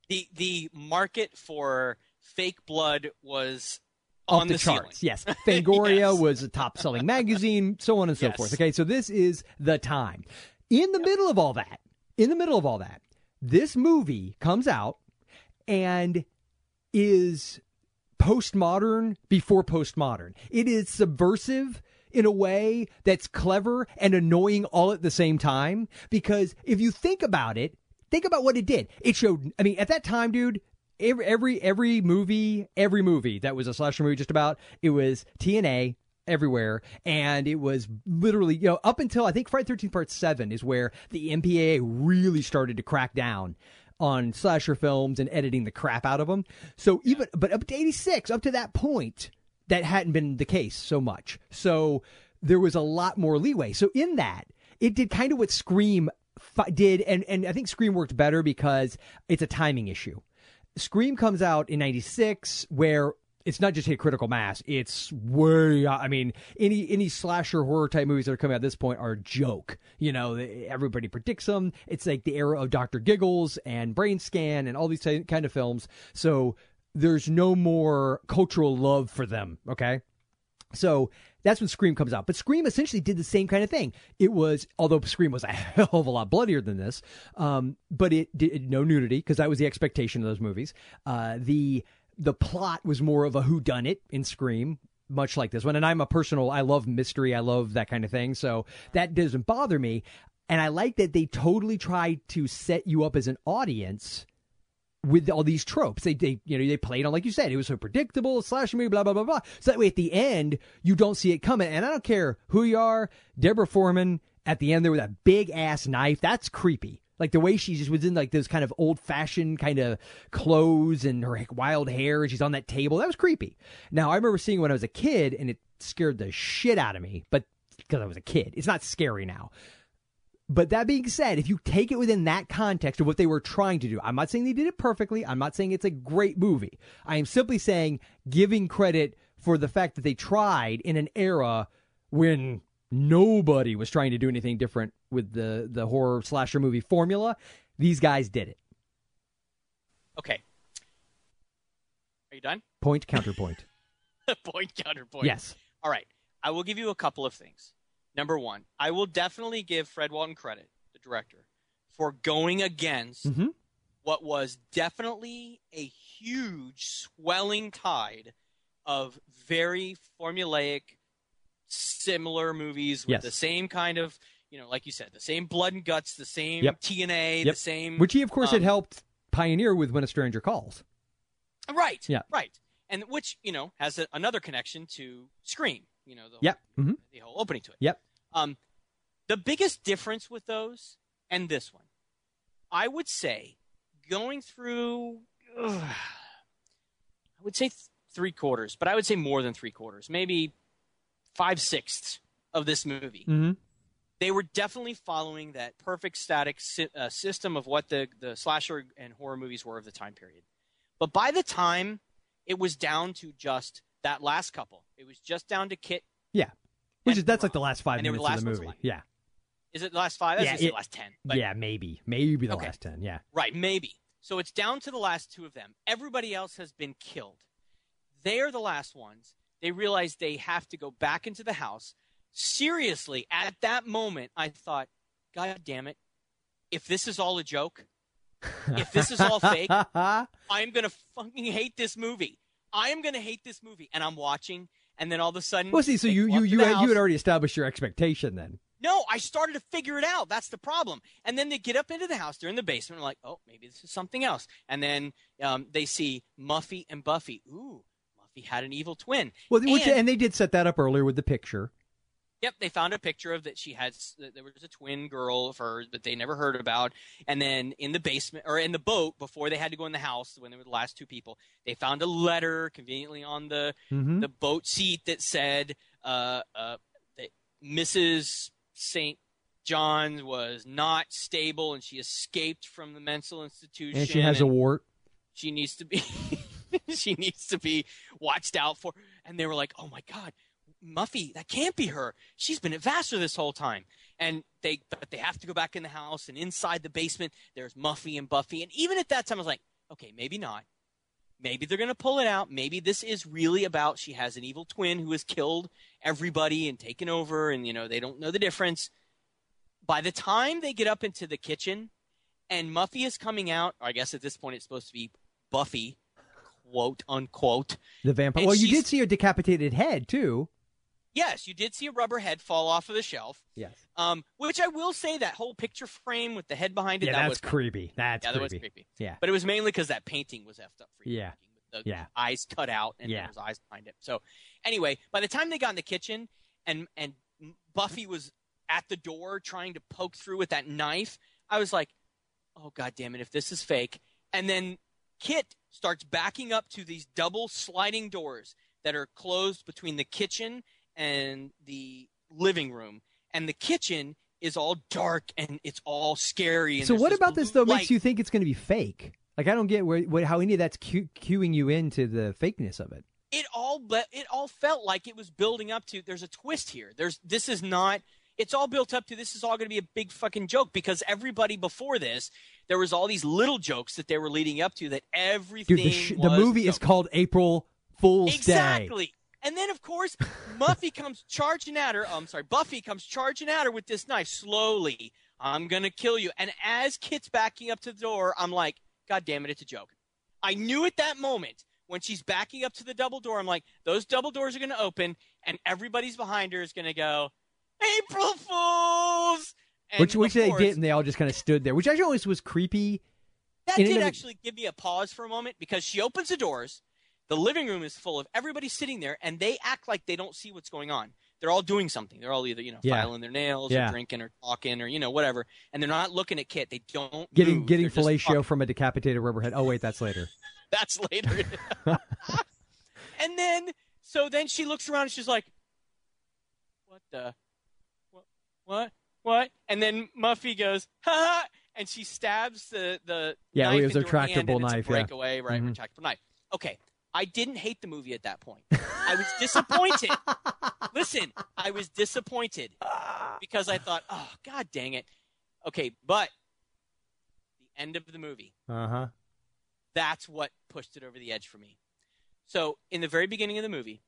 The the market for fake blood was on the, the, charts. ceiling. Yes. Fangoria Yes. was a top selling magazine, so on and so Yes. forth. Okay, so this is the time. In the middle of all that, in the middle of all that, this movie comes out and is postmodern before postmodern. It is subversive in a way that's clever and annoying all at the same time because if you think about it, think about what it did. It showed I mean at that time, dude, every every every movie, every movie that was a slasher movie just about, it was TNA everywhere and it was literally you know up until i think friday 13 part 7 is where the mpaa really started to crack down on slasher films and editing the crap out of them so even but up to 86 up to that point that hadn't been the case so much. So there was a lot more leeway. So in that it did kind of what scream did and and i think scream worked better because it's a timing issue. Scream comes out in 96 where it's not just hit critical mass. It's way. I mean, any any slasher horror type movies that are coming out at this point are a joke. You know, everybody predicts them. It's like the era of Doctor Giggles and Brain Scan and all these ty- kind of films. So there's no more cultural love for them. Okay, so that's when Scream comes out. But Scream essentially did the same kind of thing. It was, although Scream was a hell of a lot bloodier than this, um, but it did no nudity because that was the expectation of those movies. Uh, the the plot was more of a who done it in Scream, much like this one. And I'm a personal, I love mystery, I love that kind of thing, so that doesn't bother me. And I like that they totally tried to set you up as an audience with all these tropes. They, they, you know, they played on, like you said, it was so predictable, slash movie, blah, blah, blah, blah. So that way at the end, you don't see it coming. And I don't care who you are, Deborah Foreman at the end there with that big ass knife, that's creepy. Like the way she just was in like those kind of old fashioned kind of clothes and her wild hair and she's on that table. That was creepy. Now I remember seeing when I was a kid and it scared the shit out of me, but because I was a kid, it's not scary now. But that being said, if you take it within that context of what they were trying to do, I'm not saying they did it perfectly. I'm not saying it's a great movie. I am simply saying giving credit for the fact that they tried in an era when nobody was trying to do anything different with the, the horror slasher movie formula. These guys did it. Okay. Are you done? Point, counterpoint. Point counterpoint. yes. All right. I will give you a couple of things. Number one, I will definitely give Fred Walton credit, the director, for going against Mhm. what was definitely a huge swelling tide of very formulaic, similar movies with Yes. the same kind of, you know, like you said, the same blood and guts, the same Yep. TNA, Yep. the same. Which he, of course, had um, helped pioneer with When a Stranger Calls. Right. Yeah. Right. And which you know has a, another connection to Scream. You know the Yep. hmm the whole opening to it. Yep. Um, the biggest difference with those and this one, I would say, going through ugh, I would say th- three quarters, but I would say more than three quarters, maybe five sixths of this movie. Mm-hmm. They were definitely following that perfect static sy- uh, system of what the, the slasher and horror movies were of the time period. But by the time it was down to just that last couple, it was just down to Kit. Yeah. Which is that's like the last five And minutes the of the movie. Yeah. Is it the last five? Was Yeah, it- last ten. But yeah, maybe. Maybe the Okay. last ten. Yeah. Right, maybe. So it's down to the last two of them. Everybody else has been killed. They are the last ones. They realize they have to go back into the house. Seriously, at that moment, I thought, God damn it. If this is all a joke, if this is all fake, I'm going to fucking hate this movie. I am going to hate this movie. And I'm watching, and then all of a sudden. well, see, so you you you had, you had already established your expectation then. No, I started to figure it out. That's the problem. And then they get up into the house. They're in the basement. Like, oh, maybe this is something else. And then um, they see Muffy and Buffy. Ooh, Muffy had an evil twin. Well, which, And- and they did set that up earlier with the picture. Yep, they found a picture of that she had. that There was a twin girl of hers that they never heard about. And then in the basement or in the boat before they had to go in the house when they were the last two people, they found a letter conveniently on the Mm-hmm. the boat seat that said uh, uh, that Mrs. St. John was not stable and she escaped from the mental institution. And she has a wart. she needs to be she needs to be watched out for. And they were like, "Oh my God, Muffy, that can't be her. She's been at Vassar this whole time." And they but they have to go back in the house and inside the basement there's Muffy and Buffy. And even at that time, I was like, "Okay, maybe not." Maybe they're going to pull it out. Maybe this is really about she has an evil twin who has killed everybody and taken over, and you know they don't know the difference. By the time they get up into the kitchen, and Muffy is coming out, I guess at this point it's supposed to be Buffy, quote unquote. The vampire. And Well, you did see a decapitated head too. Yes, you did see a rubber head fall off of the shelf. Yes. Um, which I will say that whole picture frame with the head behind it. Yeah, that that's was creepy. That's yeah, that creepy. was creepy. Yeah. But it was mainly because that painting was effed up for you. Yeah. With the Yeah. eyes cut out and Yeah. there was eyes behind it. So anyway, by the time they got in the kitchen and and Buffy was at the door trying to poke through with that knife, I was like, "Oh god damn it! If this is fake." And then Kit starts backing up to these double sliding doors that are closed between the kitchen and the living room, and the kitchen is all dark and it's all scary. And So what about this though light. makes you think it's going to be fake? Like I don't get where, where how any of that's cu- cueing you into the fakeness of it. it all but it all felt like it was building up to there's a twist here there's this is not it's all built up to this is all going to be a big fucking joke because everybody before this there was all these little jokes that they were leading up to that everything Dude, the, sh- the movie is called April Fool's Day. exactly. And then of course Muffy comes charging at her oh, I'm sorry Buffy comes charging at her with this knife slowly. I'm gonna kill you. And as Kit's backing up to the door I'm like god damn it it's a joke. I knew at that moment when she's backing up to the double door, I'm like, those double doors are going to open, and everybody's behind her is going to go, April Fools! And Which which they course, did, and they all just kind of stood there, which actually always was creepy. That and did actually give me a pause for a moment because she opens the doors. The living room is full of everybody sitting there, and they act like they don't see what's going on. They're all doing something. They're all either you know Yeah. filing their nails Yeah. or drinking or talking or you know whatever, and they're not looking at Kit. They don't Getting move. getting They're fellatio from a decapitated rubberhead. Oh wait, that's later. That's later. and then, so then she looks around and she's like, "What the? What? What? What?" And then Muffy goes, "Ha!" ha," And she stabs the the Yeah, knife it was a into her hand, retractable it's a knife, yeah. breakaway, right? Mhm. Retractable knife. Okay, I didn't hate the movie at that point. I was disappointed. Listen, I was disappointed because I thought, "Oh, god dang it." Okay, but the end of the movie Uh huh. that's what pushed it over the edge for me. So, in the very beginning of the movie,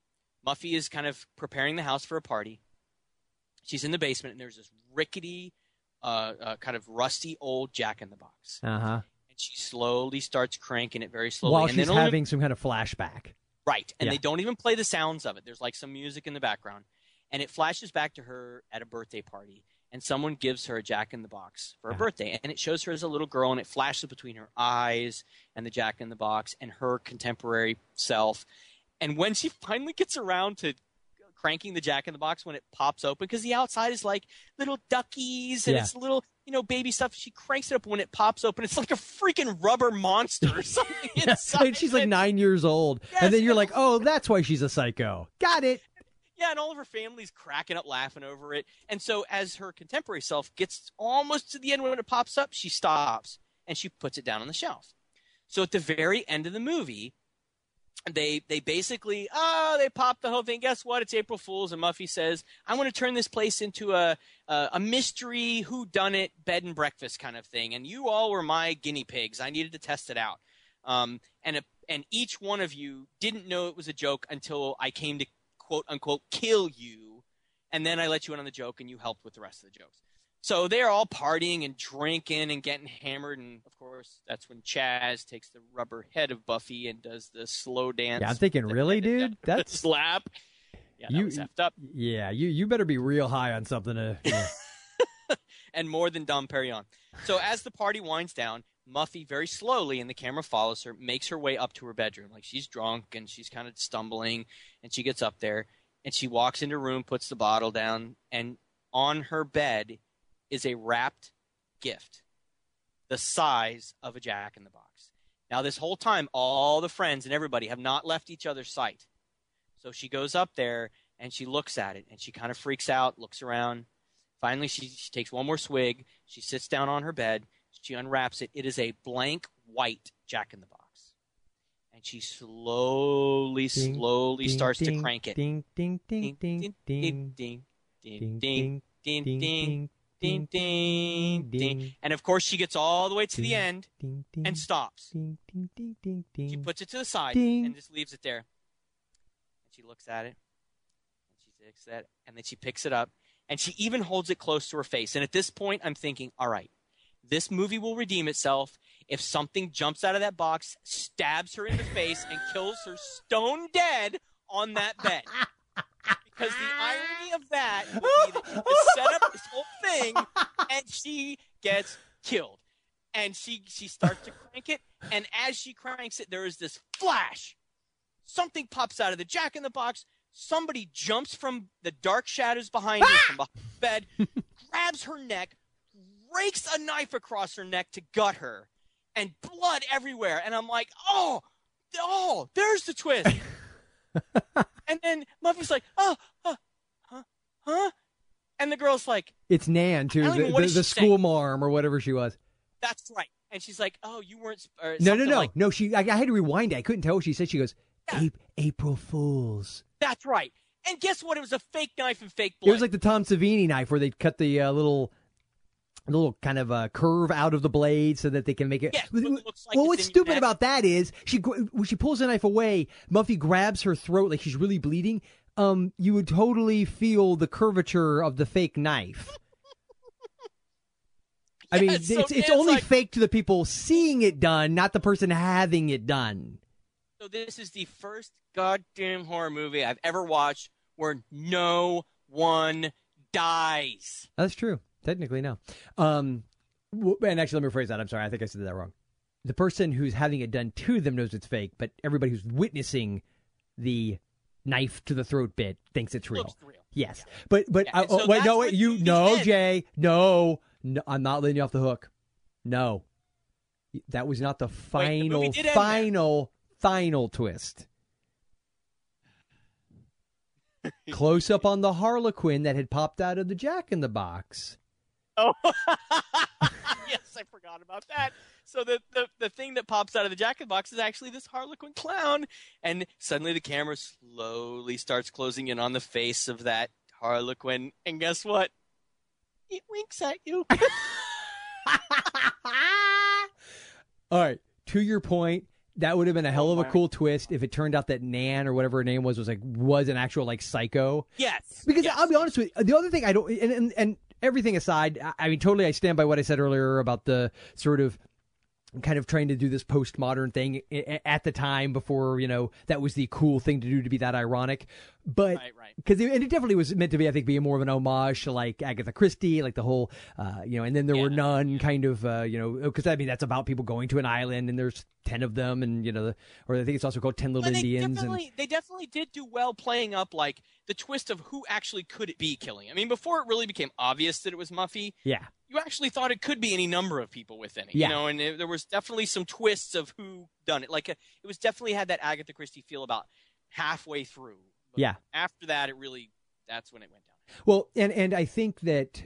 Muffy is kind of preparing the house for a party. She's in the basement, and there's this rickety, uh, uh, kind of rusty old Jack in the Box, Uh huh. and she slowly starts cranking it very slowly. While and she's they don't even- having some kind of flashback. right, and Yeah. they don't even play the sounds of it. There's like some music in the background, and it flashes back to her at a birthday party, and someone gives her a Jack in the Box for her Yeah. birthday, and it shows her as a little girl, and it flashes between her eyes and the Jack in the Box and her contemporary self. And when she finally gets around to cranking the Jack in the Box when it pops open because the outside is like little duckies and Yeah. it's little you know baby stuff. She cranks it up when it pops open. It's like a freaking rubber monster or something inside. And she's like nine years old, Yes, and then you're like, oh, that's why she's a psycho. Got it. Yeah, and all of her family's cracking up, laughing over it. And so, as her contemporary self gets almost to the end when it pops up, she stops and she puts it down on the shelf. So, at the very end of the movie, they they basically oh they pop the whole thing. Guess what? It's April Fools, and Muffy says, "I want to turn this place into a a, a mystery who done it bed and breakfast kind of thing, and you all were my guinea pigs. I needed to test it out." Um, and a, and each one of you didn't know it was a joke until I came to quote unquote kill you, and then I let you in on the joke, and you helped with the rest of the jokes. So they're all partying and drinking and getting hammered, and of course that's when Chaz takes the rubber head of Buffy and does the slow dance. Yeah, I'm thinking, really, dude? That's slap. Yeah, that You- was effed up. yeah. You you better be real high on something to. yeah. and more than Dom Perignon. So as the party winds down, Muffy very slowly, and the camera follows her, makes her way up to her bedroom. Like she's drunk and she's kind of stumbling, and she gets up there and she walks into her room, puts the bottle down, and on her bed is a wrapped gift, the size of a Jack in the Box. Now this whole time, all the friends and everybody have not left each other's sight. So she goes up there and she looks at it and she kind of freaks out, looks around. Finally, she, she takes one more swig. She sits down on her bed. She unwraps it. It is a blank white Jack in the Box. And she slowly, slowly ding, starts ding, to crank it. Ding ding ding ding ding, ding ding, ding, ding ding, ding ding, ding, ding, ding, ding, ding. And of course, she gets all the way to the end ding ding and stops. ding ding ding ding ding. She puts it to the side and just leaves it there. And she looks at it. And she takes that. And then she picks it up. And she even holds it close to her face. And at this point, I'm thinking, all right, this movie will redeem itself if something jumps out of that box, stabs her in the face, and kills her stone dead on that bed. Because the irony of that would be that you set up this whole thing and she gets killed. And she she starts to crank it, and as she cranks it, there is this flash. Something pops out of the jack in the box. Somebody jumps from the dark shadows behind her ah! from behind the bed, grabs her neck, rakes a knife across her neck to gut her, and blood everywhere. And I'm like, oh, oh, there's the twist. and then Muffy's like, oh, huh, huh, huh? And the girl's like, It's Nan too, the, the, the school marm or whatever she was. that's right. And she's like, oh, you weren't. No, no, no, like- no. She, I, I had to rewind it. I couldn't tell what she said. She goes, Yeah. "April Fools." That's right. And guess what? It was a fake knife and fake It was like the Tom Savini knife where they cut the uh, little, little kind of uh, curve out of the blade so that they can make it. But it like well, what's stupid about that is she when she pulls the knife away, Muffy grabs her throat like she's really bleeding. Um, you would totally feel the curvature of the fake knife. I mean, Yes, so it's it's only like- fake to the people seeing it done, not the person having it done. So this is the first goddamn horror movie I've ever watched where no one dies. That's true. Technically, no. Um, and actually, let me rephrase that. I'm sorry. I think I said that wrong. The person who's having it done to them knows it's fake, but everybody who's witnessing the knife to the throat bit thinks it's real. Real. Yes, but but Yeah, and so oh, wait, no, wait, you no. Jay, no, no, I'm not letting you off the hook. No, that was not the Wait, the final, end there. final, final twist. Close up on the Harlequin that had popped out of the Jack in the Box. Oh, yes, I forgot about that. So the, the the thing that pops out of the jacket box is actually this Harlequin clown, and suddenly the camera slowly starts closing in on the face of that Harlequin, and guess what? It winks at you. All right, to your point, that would have been a hell of a cool twist if it turned out that Nan or whatever her name was was like was an actual like psycho. yes, Because yes. I'll be honest with you, the other thing I don't, and, and, and everything aside, I- mean, totally, I stand by what I said earlier about the sort of kind of trying to do this postmodern thing at the time before you know that was the cool thing to do to be that ironic. But Right, right. because it, and it definitely was meant to be i think be more of an homage to like agatha christie like the whole uh you know and then there were Yeah, none kind of uh you know because i mean that's about people going to an island and there's 10 of them and you know the, or i think it's also called 10 little But they indians and they definitely did do well playing up like the twist of who actually could it be killing. I mean, before it really became obvious that it was Muffy, yeah you actually thought it could be any number of people within it. Yeah. You know, and it, there was definitely some twists of who done it. Like a, it was definitely had that Agatha Christie feel about halfway through. But Yeah. After that, it really that's when it went down. Well, and and I think that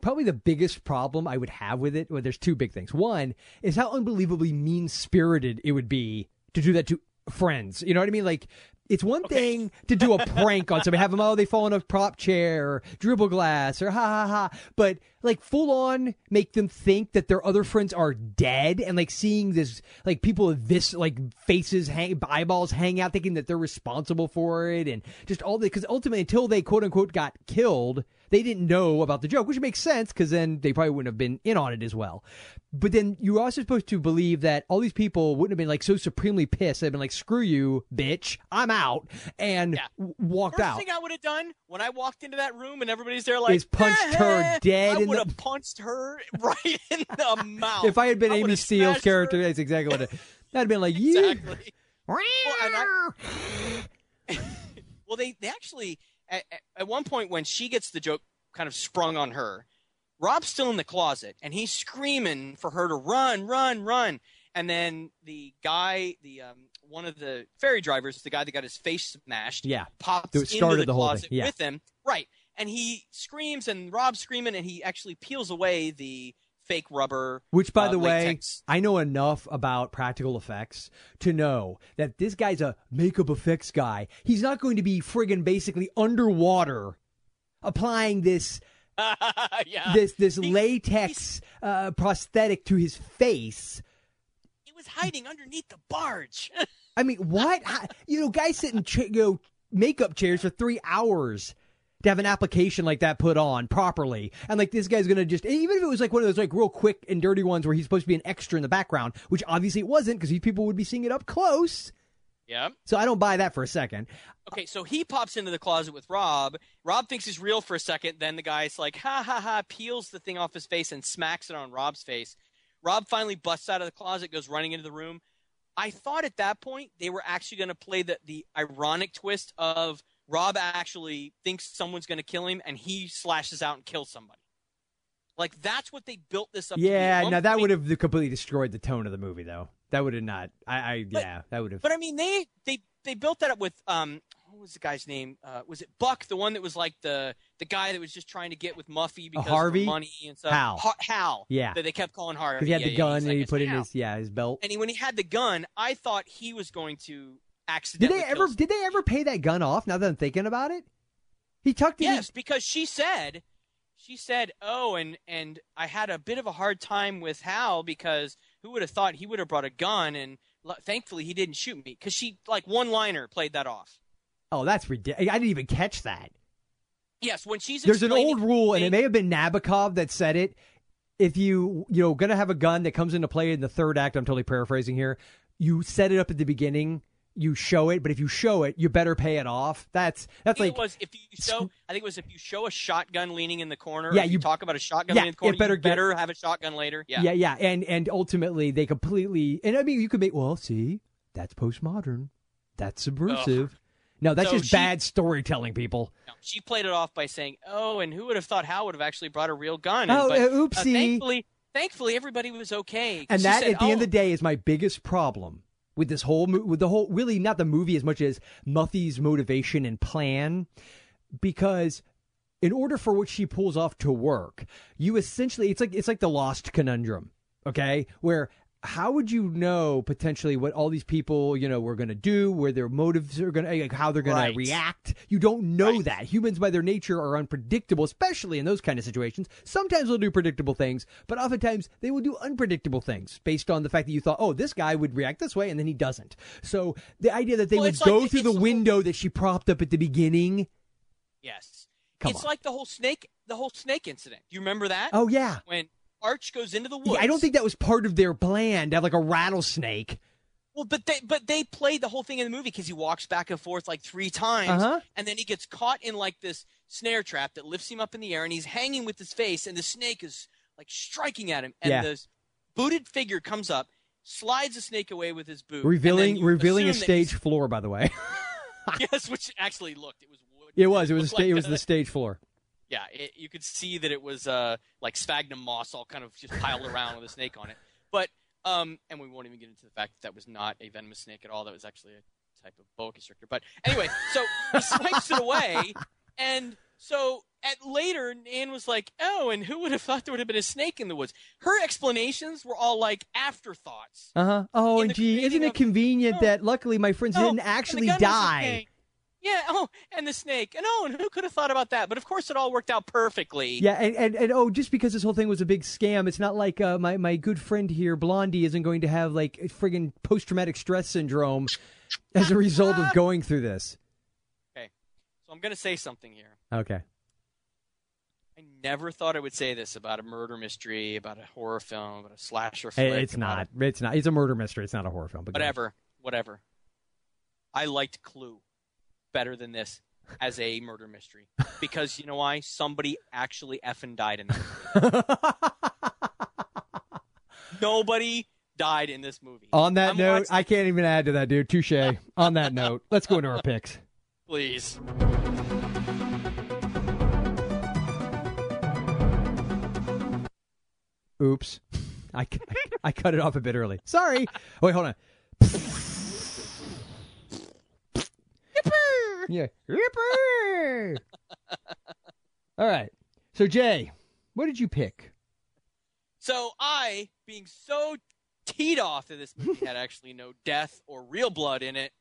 probably the biggest problem I would have with it, well, there's two big things. One is how unbelievably mean spirited it would be to do that to friends. You know what I mean? Like. It's one thing to do a prank on somebody, have them, oh, they fall in a prop chair or dribble glass or ha ha ha. But like full on make them think that their other friends are dead and like seeing this, like people with this, like faces, hang, eyeballs hang out thinking that they're responsible for it and just all the, because ultimately until they quote unquote got killed, they didn't know about the joke, which makes sense because then they probably wouldn't have been in on it as well. But then you're also supposed to believe that all these people wouldn't have been like so supremely pissed. They've been like, screw you, bitch, I'm out, and Yeah. w- walked First out. thing I would have done when I walked into that room and everybody's there like Is punched her "Eh," dead I in would have punched her right in the mouth. if I had been I Amy Steele's character, her. that's exactly what it. That'd have been like, you. Exactly. Well, I- Well, they they actually at, at- one point when she gets the joke kind of sprung on her, Rob's still in the closet and he's screaming for her to run, run, run. And then the guy, the um, one of the ferry drivers, the guy that got his face smashed, Yeah. pops started into the, the whole thing, closet yeah. with him, right? And he screams, and Rob's screaming, and he actually peels away the fake rubber. Which, by uh, the way, latex. I know enough about practical effects to know that this guy's a makeup effects guy. He's not going to be friggin' basically underwater applying this yeah, this this He- latex uh, prosthetic to his face. he was hiding underneath the barge. I mean, what? How- you know, guys sit in cha- you know, makeup chairs for three hours to have an application like that put on properly. And like this guy's gonna just even if it was like one of those like real quick and dirty ones where he's supposed to be an extra in the background, which obviously it wasn't because these people would be seeing it up close. yeah. So I don't buy that for a second. Okay, so he pops into the closet with Rob. Rob thinks he's real for a second. Then the guy's like, ha ha ha, peels the thing off his face and smacks it on Rob's face. Rob finally busts out of the closet, goes running into the room. I thought at that point they were actually going to play the, the ironic twist of Rob actually thinks someone's going to kill him and he slashes out and kills somebody. Like, that's what they built this up. Yeah, now that would have completely destroyed the tone of the movie, though. That would have not. I, I But- yeah, that would have. But I mean, they they they built that up with um, what was the guy's name? Uh, was it Buck, the one that was like the the guy that was just trying to get with Muffy because Harvey? of money and stuff? Hal. Ha- Hal. Yeah. That they kept calling Harvey. Because he had Yeah, the yeah, gun he's and like, he "It's put in Hal." his yeah his belt. And he, when he had the gun, I thought he was going to Did they ever? Did they ever pay that gun off? Now that I'm thinking about it, he tucked it. in- Yes, because she said, she said, "Oh, and and I had a bit of a hard time with Hal because who would have thought he would have brought a gun and l- thankfully he didn't shoot me because she like one liner played that off." Oh, that's ridiculous! I didn't even catch that. Yes, when she's There's an old rule, and it may have been Nabokov that said it. If you you know gonna have a gun that comes into play in the third act, I'm totally paraphrasing here. You set it up at the beginning. You show it, but if you show it, you better pay it off. That's that's like it was if you show. I think it was if you show a shotgun leaning in the corner. Yeah, you, you- talk about a shotgun yeah, leaning in the corner. it better you get- better have a shotgun later. Yeah. yeah, yeah, and and ultimately they completely. And I mean, you could make well, see, that's postmodern, that's subversive. No, that's So just she- bad storytelling, people. No, she played it off by saying, "Oh, and who would have thought Hal would have actually brought a real gun?" And, Oh, but, uh, uh, oopsie. thankfully, thankfully, everybody was okay. And that, said, at the end "Oh, of the day, is my biggest problem with this whole with the whole really not the movie as much as Muffy's motivation and plan, because in order for what she pulls off to work, you essentially it's like it's like the lost conundrum, okay, where. How would you know potentially what all these people, you know, were going to do, where their motives are going to, like how they're going Right. to react? You don't know Right. that. Humans, by their nature, are unpredictable, especially in those kind of situations. Sometimes they'll do predictable things, but oftentimes they will do unpredictable things based on the fact that you thought, oh, this guy would react this way, and then he doesn't. So the idea that they Well, would it's like- go through the the window that she propped up at the beginning. Yes. Come it's on. like the whole snake, the whole snake incident. Do you remember that? Oh yeah, When arch goes into the woods. Yeah, I don't think that was part of their plan to have like a rattlesnake. Well, but they but they played the whole thing in the movie because he walks back and forth like three times, Uh-huh. and then he gets caught in like this snare trap that lifts him up in the air, and he's hanging with his face, and the snake is like striking at him, and Yeah. the booted figure comes up, slides the snake away with his boot, Revealing revealing a stage floor, by the way. Yes, which actually looked it was wood. it was. It was. a looked sta- like it was the stage floor. Yeah, it, you could see that it was uh, like sphagnum moss all kind of just piled around with a snake on it. But um, and we won't even get into the fact that that was not a venomous snake at all. That was actually a type of boa constrictor. But anyway, so he swipes it away, and so at later, Anne was like, "Oh, and who would have thought there would have been a snake in the woods?" Her explanations were all like afterthoughts. Uh huh. Oh, and gee, isn't it convenient Oh. that luckily my friends Oh, didn't actually gun was a die? snake. Yeah. Oh, and the snake. And oh, and who could have thought about that? But of course, it all worked out perfectly. Yeah, and, and, and oh, just because this whole thing was a big scam, it's not like uh, my my good friend here, Blondie, isn't going to have like friggin' post traumatic stress syndrome as a result of going through this. Okay, so I'm going to say something here. Okay. I never thought I would say this about a murder mystery, about a horror film, about a slasher Hey, flick. it's not. It's not. It's a murder mystery. It's not a horror film. But whatever, whatever. I liked Clue better than this as a murder mystery because you know why? Somebody actually effing died in that. Nobody died in this movie. On that I'm note, watching- I can't even add to that, dude. Touche. On that note, let's go into our picks. please. Oops. I, cu- I cut it off a bit early. Sorry. Wait, hold on. Yeah. Ripper. All right. So, Jay, what did you pick? So I, being so teed off that this movie had actually no death or real blood in it,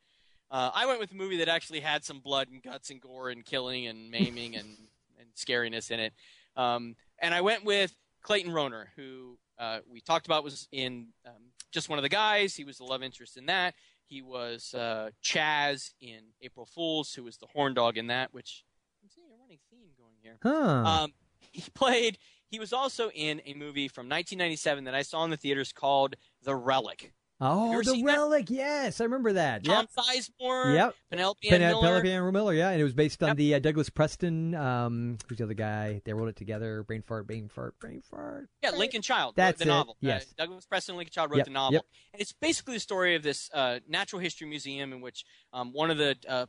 uh, I went with a movie that actually had some blood and guts and gore and killing and maiming and, and scariness in it. Um, and I went with Clayton Rohner, who uh, we talked about was in um, just one of the guys. He was the love interest in that. He was uh, Chaz in April Fools, who was the horn dog in that, which I'm seeing a running theme going here. Huh. Um, he played. He was also in a movie from 1997 that I saw in the theaters called The Relic. Oh, the seen that? relic. Yes, I remember that. Tom Yep. Sizemore, Yep. Penelope Pen- Ann Miller. Penelope Ann Miller, yeah, and it was based on Yep. the uh, Douglas Preston. Um, who's the other guy? They wrote it together. Brain fart, brain fart, brain fart. Yeah, Lincoln Child. That's the it, novel. Uh, yes. Douglas Preston, Lincoln Child wrote Yep, the novel, yep. and it's basically the story of this uh, natural history museum in which um, one of the uh,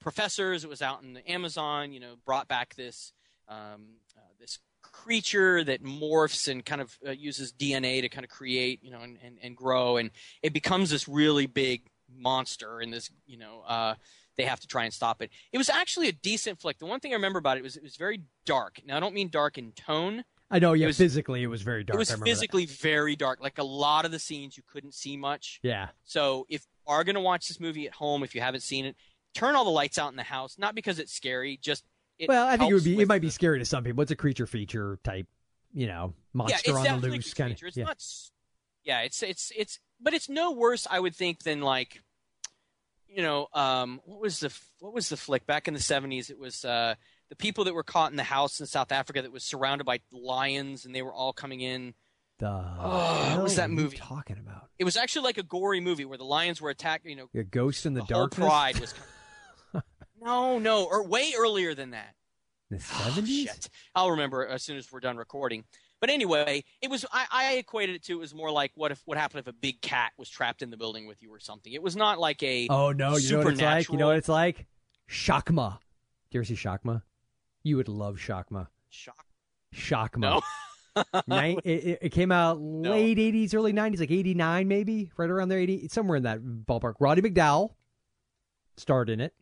professors that was out in the Amazon, you know, brought back this um, uh, this creature that morphs and kind of uh, uses DNA to kind of create, you know, and, and, and grow, and it becomes this really big monster, and this, you know. Uh, they have to try and stop it. It was actually a decent flick. The one thing I remember about it was it was very dark. Now I don't mean dark in tone, I know. Yeah, was- physically, it was very dark. it was I remember that. physically very dark. Like a lot of the scenes, you couldn't see much. Yeah. So if you are going to watch this movie at home, if you haven't seen it, turn all the lights out in the house. Not because it's scary, just it Well, I think it would be. It might be scary to some people. It's a creature feature type, you know, monster it's on the loose kind of. It's Yeah. not. Yeah, it's it's it's, but it's no worse, I would think, than like, you know, um, what was the what was the flick back in the seventies? It was uh, the people that were caught in the house in South Africa that was surrounded by lions, and they were all coming in. The what was that movie? talking about? It was actually like a gory movie where the lions were attacked. You know, A ghost in the, the darkness. pride was. Coming. No, no, or way earlier than that. The Oh, seventies. shit. I'll remember as soon as we're done recording. But anyway, it was I, I equated it to it was more like what if what happened if a big cat was trapped in the building with you or something. It was not like a oh no! You know what it's like? You know what it's like? Shakma. Do you ever see Shakma? You would love Shakma. shock. Shakma. No. Nin- it, it- came out late 80s, early 90s, like 89 maybe, right around there, 80, somewhere in that ballpark. Roddy McDowall starred in it.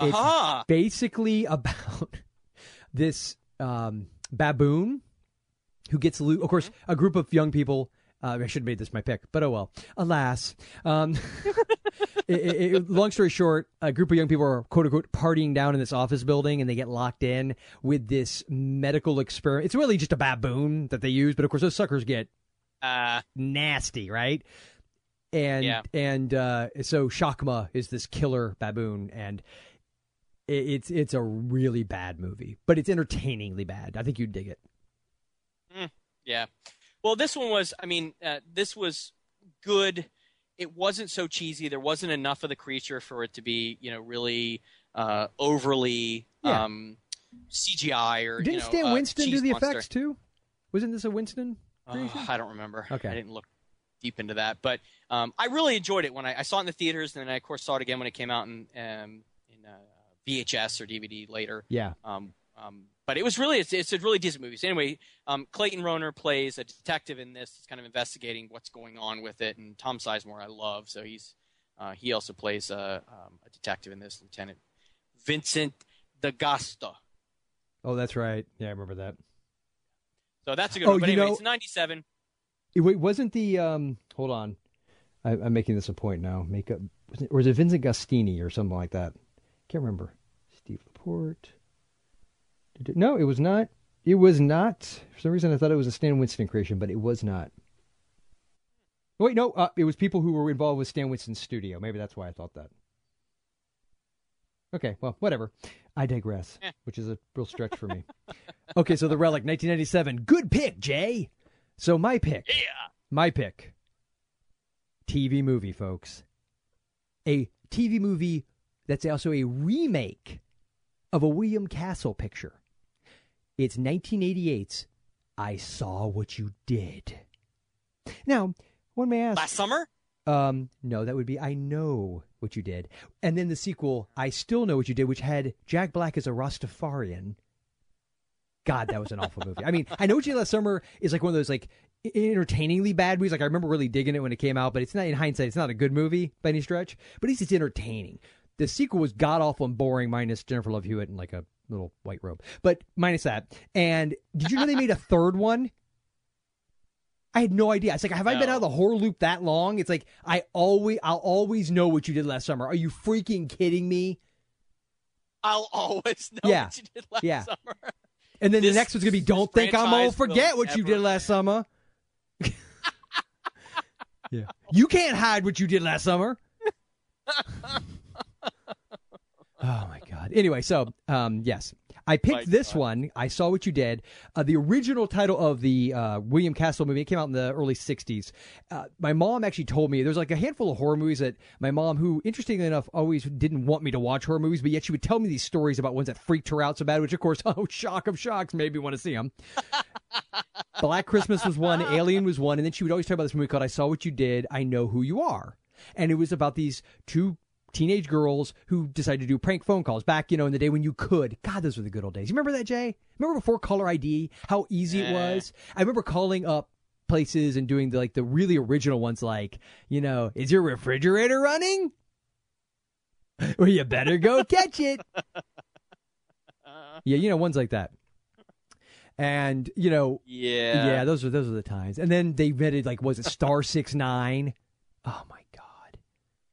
It's basically about this um, baboon who gets loot. Of course, a group of young people. Uh, I should have made this my pick, but oh well. Alas. Um, it, it, it- long story short, a group of young people are quote unquote partying down in this office building and they get locked in with this medical experiment. It's really just a baboon that they use, but of course, those suckers get Uh, nasty, right? And Yeah. and uh, so Shakma is this killer baboon, and it's it's a really bad movie, but it's entertainingly bad. I think you'd dig it. Yeah. Well, this one was. I mean, uh, this was good. It wasn't so cheesy. There wasn't enough of the creature for it to be, you know, really uh, overly Yeah. um, CGI or. Didn't you know, Stan uh, Winston do the monster. effects too? Wasn't this a Winston? Uh. I don't remember. Okay. I didn't look deep into that, but um, I really enjoyed it when I, I saw it in the theaters, and then I of course saw it again when it came out in um, VHS or DVD later. Yeah. Um, um, but it was really it's, it's a really decent movie. So anyway, um, Clayton Rohner plays a detective in this. He's kind of investigating what's going on with it, and Tom Sizemore I love, so he's uh, he also plays a, um, a detective in this, Lieutenant Vincent D'Agostino. Oh, that's right. Yeah, I remember that. So that's a good Oh, one. But you anyway, know- it's '97. It, wait, wasn't the um? Hold on, I, I'm making this a point now. Make up, was it, or was it Vincent Gustini or something like that? Can't remember. Steve Laporte. No, it was not. It was not. For some reason, I thought it was a Stan Winston creation, but it was not. Wait, no, uh, it was people who were involved with Stan Winston's studio. Maybe that's why I thought that. Okay, well, whatever. I digress, Eh. which is a real stretch for me. okay, so the Relic, 1997. Good pick, Jay. So my pick. Yeah. My pick. TV movie, folks. A TV movie that's also a remake of a William Castle picture. It's 1988's I Saw What You Did. Now, one may ask. Last summer. Um, no, that would be I Know What You Did. And then the sequel, I Still Know What You Did, which had Jack Black as a Rastafarian. God, that was an awful movie. I mean, I Know What You Did Last Summer is like one of those like entertainingly bad movies. Like I remember really digging it when it came out, but it's not in hindsight, it's not a good movie by any stretch. But at least it's entertaining. The sequel was god awful and boring, minus Jennifer Love Hewitt in like a little white robe. But minus that. And did you know they made a third one? I had no idea. It's like, have I been out of the horror loop that long? It's like I always, I'll always know what you did last summer. Are you freaking kidding me? I'll always know Yeah. what you did last Yeah. summer. And then This- the next one's gonna be, "Don't think I'm old. Forget what you did last summer." yeah, you can't hide what you did last summer. oh my god. Anyway, so um, yes, I picked My this God. one. I saw what you did. Uh, the original title of the uh, William Castle movie. It came out in the early '60s. Uh, my mom actually told me there's like a handful of horror movies that my mom, who interestingly enough always didn't want me to watch horror movies, but yet she would tell me these stories about ones that freaked her out so bad. Which, of course, oh shock of shocks, made me want to see them. Black Christmas was one, Alien was one, and then she would always talk about this movie called I Saw What You Did, I Know Who You Are. And it was about these two teenage girls who decided to do prank phone calls back, you know, in the day when you could. God, those were the good old days. You remember that, Jay? Remember before caller ID, how easy it was? I remember calling up places and doing the like the really original ones like, you know, is your refrigerator running? Well, you better go catch it. Uh-huh. yeah, you know, ones like that. And, you know, Yeah. yeah, those are those are the times. And then they invented like was it Star Six Nine? Oh my god!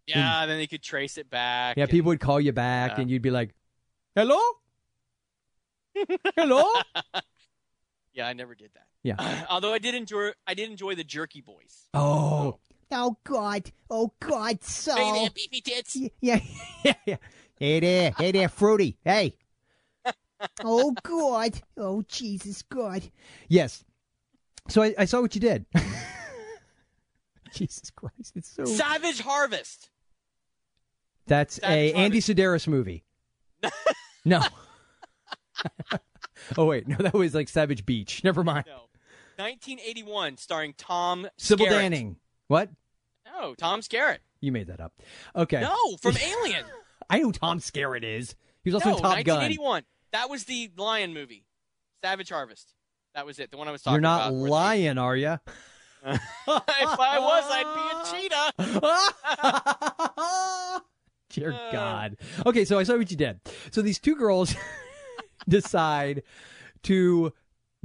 Yeah, then they could trace it back. Yeah, and- people would call you back, Yeah. and you'd be like, "Hello, hello." Yeah, I never did that. Yeah. Although I did enjoy, I did enjoy the Jerky Boys. Oh, Oh God! Oh God! So Hey there, beefy tits. yeah, yeah, yeah. Hey there, hey there, Fruity. Hey. oh God! Oh Jesus God! yes. So I, I saw what you did. Jesus Christ! It's so. Savage Harvest. That's a Andy. Sedaris movie. no. oh wait, no, that was like Savage Beach. Never mind. No. 1981, starring Tom Sybil Skerritt. Danning. What? No, Tom Skerritt. You made that up. Okay. No, from Alien. I know who Tom Skerritt is. He was also no, in Top Gun. 1981. That was the Lion movie, Savage Harvest. That was it. The one I was talking about. You're not about. they- are you? if I was, I'd be a cheetah. Dear Uh. God. Okay, so I saw what you did. So these two girls decide to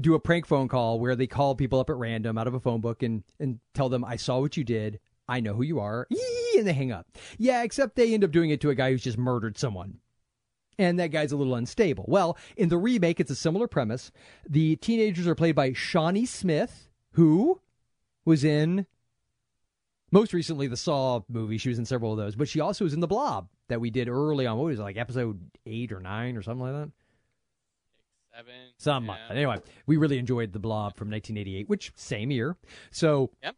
do a prank phone call where they call people up at random out of a phone book and, and tell them, I saw what you did. I know who you are. And they hang up. Yeah, except they end up doing it to a guy who's just murdered someone. And that guy's a little unstable. Well, in the remake, it's a similar premise. The teenagers are played by Shawnee Smith, who was in most recently the Saw movie. She was in several of those, but she also was in the Blob that we did early on. What was it, like episode eight or nine or something like that? Seven. Some yeah. anyway, we really enjoyed The Blob from 1988, which same year. So Yep.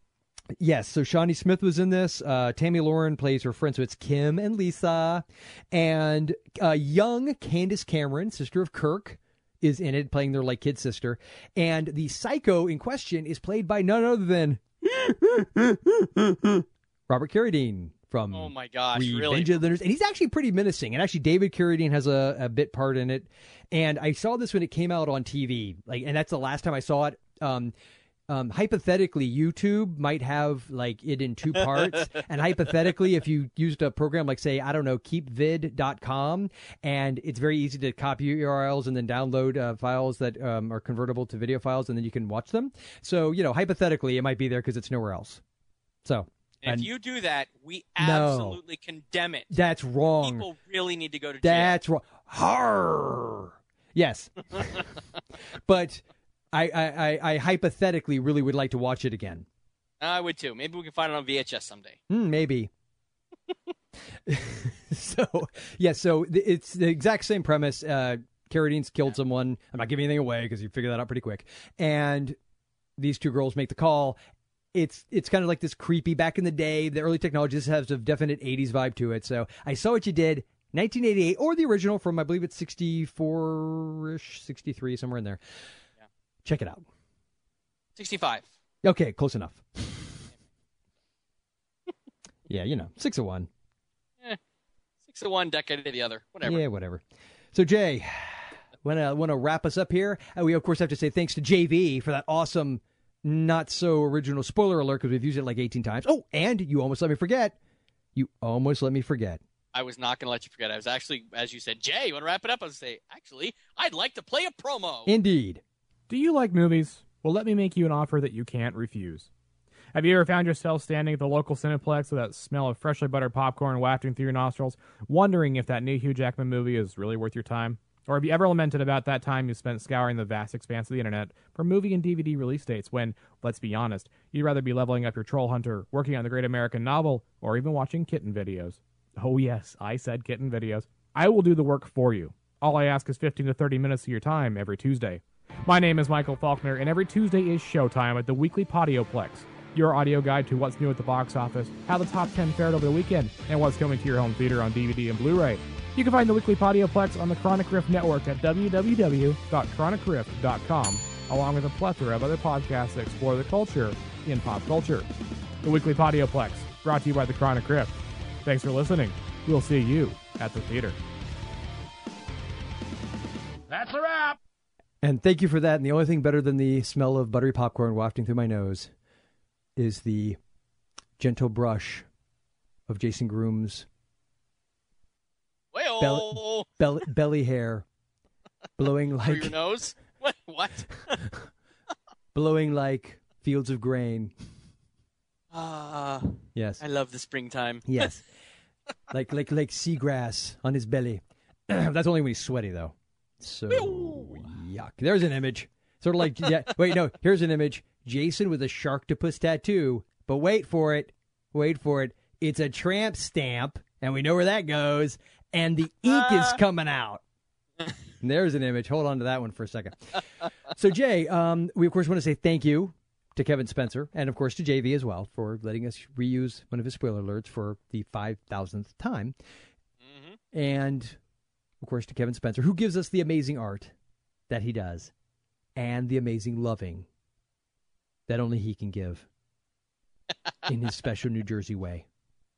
Yes, so Shawnee Smith was in this. Uh, Tammy Lauren plays her friend, so it's Kim and Lisa, and uh, young Candace Cameron, sister of Kirk, is in it, playing their like kid sister, and the psycho in question is played by none other than Robert Carradine from Oh my gosh, Revenge really? of the Nerds. And he's actually pretty menacing. And actually, David Carradine has a, a bit part in it. And I saw this when it came out on TV. Like, and that's the last time I saw it. Um, um, hypothetically, YouTube might have like it in two parts. and hypothetically, if you used a program like, say, I don't know, keepvid.com, and it's very easy to copy URLs and then download uh, files that um, are convertible to video files, and then you can watch them. So, you know, hypothetically, it might be there because it's nowhere else. So, And if you do that, we No. absolutely condemn it. that's wrong. People really need to go to jail. That's wrong. Har. Yes, but I, I, I, I hypothetically really would like to watch it again. I would too. Maybe we can find it on VHS someday. Hmm, maybe. so yeah, so th- it's the exact same premise. Uh, Carradine's killed someone. I'm not giving anything away because you figure that out pretty quick. And these two girls make the call. It's it's kind of like this creepy back in the day. The early technology this has a definite 80s vibe to it. So I saw what you did. 1988 or the original from I believe it's 64ish, 63 somewhere in there. Check it out. 65. Okay, close enough. yeah, you know, six of one. Eh, six of one, decade of the other. Whatever. Yeah, whatever. So Jay, want to want to wrap us up here? And we of course have to say thanks to JV for that awesome, not so original spoiler alert because we've used it like 18 times. Oh, and you almost let me forget. You almost let me forget. I was not going to let you forget. I was actually, as you said, Jay, you want to wrap it up? I was say, actually, I'd like to play a promo. Indeed. Do you like movies? Well, let me make you an offer that you can't refuse. Have you ever found yourself standing at the local Cineplex with that smell of freshly buttered popcorn wafting through your nostrils, wondering if that new Hugh Jackman movie is really worth your time? Or have you ever lamented about that time you spent scouring the vast expanse of the internet for movie and DVD release dates when, let's be honest, you'd rather be leveling up your troll hunter, working on the great American novel, or even watching kitten videos? Oh, yes, I said kitten videos. I will do the work for you. All I ask is 15 to 30 minutes of your time every Tuesday. My name is Michael Faulkner, and every Tuesday is showtime at the weekly Podioplex, your audio guide to what's new at the box office, how the top 10 fared over the weekend, and what's coming to your home theater on DVD and Blu ray. You can find the weekly Podioplex on the Chronic Rift Network at www.chronicrift.com, along with a plethora of other podcasts that explore the culture in pop culture. The weekly Podioplex, brought to you by the Chronic Rift. Thanks for listening. We'll see you at the theater. That's a wrap. And thank you for that. And the only thing better than the smell of buttery popcorn wafting through my nose is the gentle brush of Jason Groom's Well, Bell- belly, belly hair blowing through your like nose. What? What? blowing like fields of grain. Ah, Yes. I love the springtime. Yes. like like like seagrass on his belly. That's only when he's sweaty though. So yuck. There's an image. Sort of like yeah, wait, no, here's an image. Jason with a sharktopus tattoo. But wait for it. Wait for it. It's a tramp stamp, and we know where that goes. And the ink is coming out. And there's an image. Hold on to that one for a second. So, Jay, um, we of course want to say thank you to Kevin Spencer and of course to JV as well for letting us reuse one of his spoiler alerts for the 5,000th time. And of course to Kevin Spencer, who gives us the amazing art that he does and the amazing loving that only he can give in his special New Jersey way.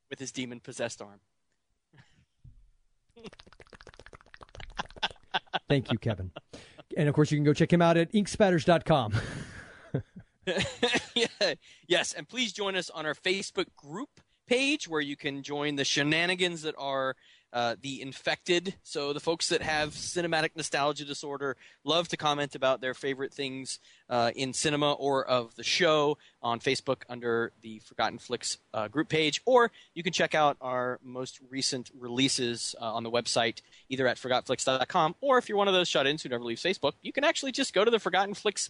with his demon possessed arm. Thank you, Kevin. And of course, you can go check him out at inkspatters.com. yeah, yes, and please join us on our Facebook group page where you can join the shenanigans that are uh, the infected. So the folks that have cinematic nostalgia disorder love to comment about their favorite things uh, in cinema or of the show on Facebook under the Forgotten Flix uh, group page, or you can check out our most recent releases uh, on the website either at forgotflix.com or if you're one of those shut-ins who never leaves Facebook, you can actually just go to the Forgotten Flix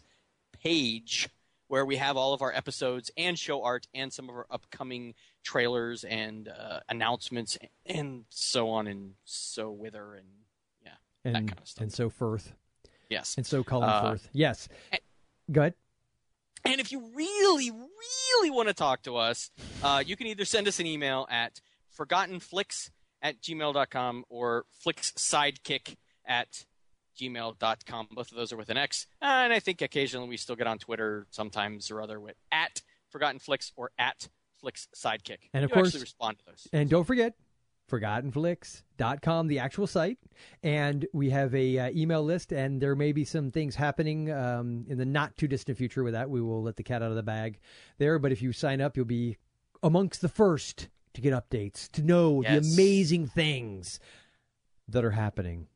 page where we have all of our episodes and show art and some of our upcoming trailers and uh, announcements and so on and so wither and yeah and, that kind of stuff. and so forth. Yes. And so Colin Uh, Firth. Yes. Go ahead. And if you really, really want to talk to us, uh, you can either send us an email at forgottenflix at gmail.com or flixsidekick at gmail.com. Both of those are with an X. And I think occasionally we still get on Twitter sometimes or other with at Forgotten Flix or at Flix Sidekick. And of You course- actually respond to those. And don't forget, forgottenflix.com, the actual site. And we have a uh, email list, and there may be some things happening um, in the not too distant future with that. We will let the cat out of the bag there. But if you sign up, you'll be amongst the first to get updates, to know the amazing things that are happening.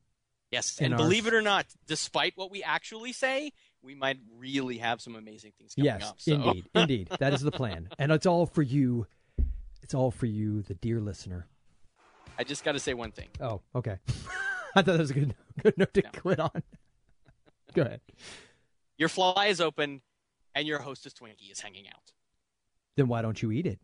Yes, and our- believe it or not, despite what we actually say, we might really have some amazing things coming yes, up. So. indeed. Indeed. That is the plan. And it's all for you. It's all for you, the dear listener. I just got to say one thing. Oh, okay. I thought that was a good, good note to quit on. Go ahead. Your fly is open, and your hostess Twinkie is hanging out. Then why don't you eat it?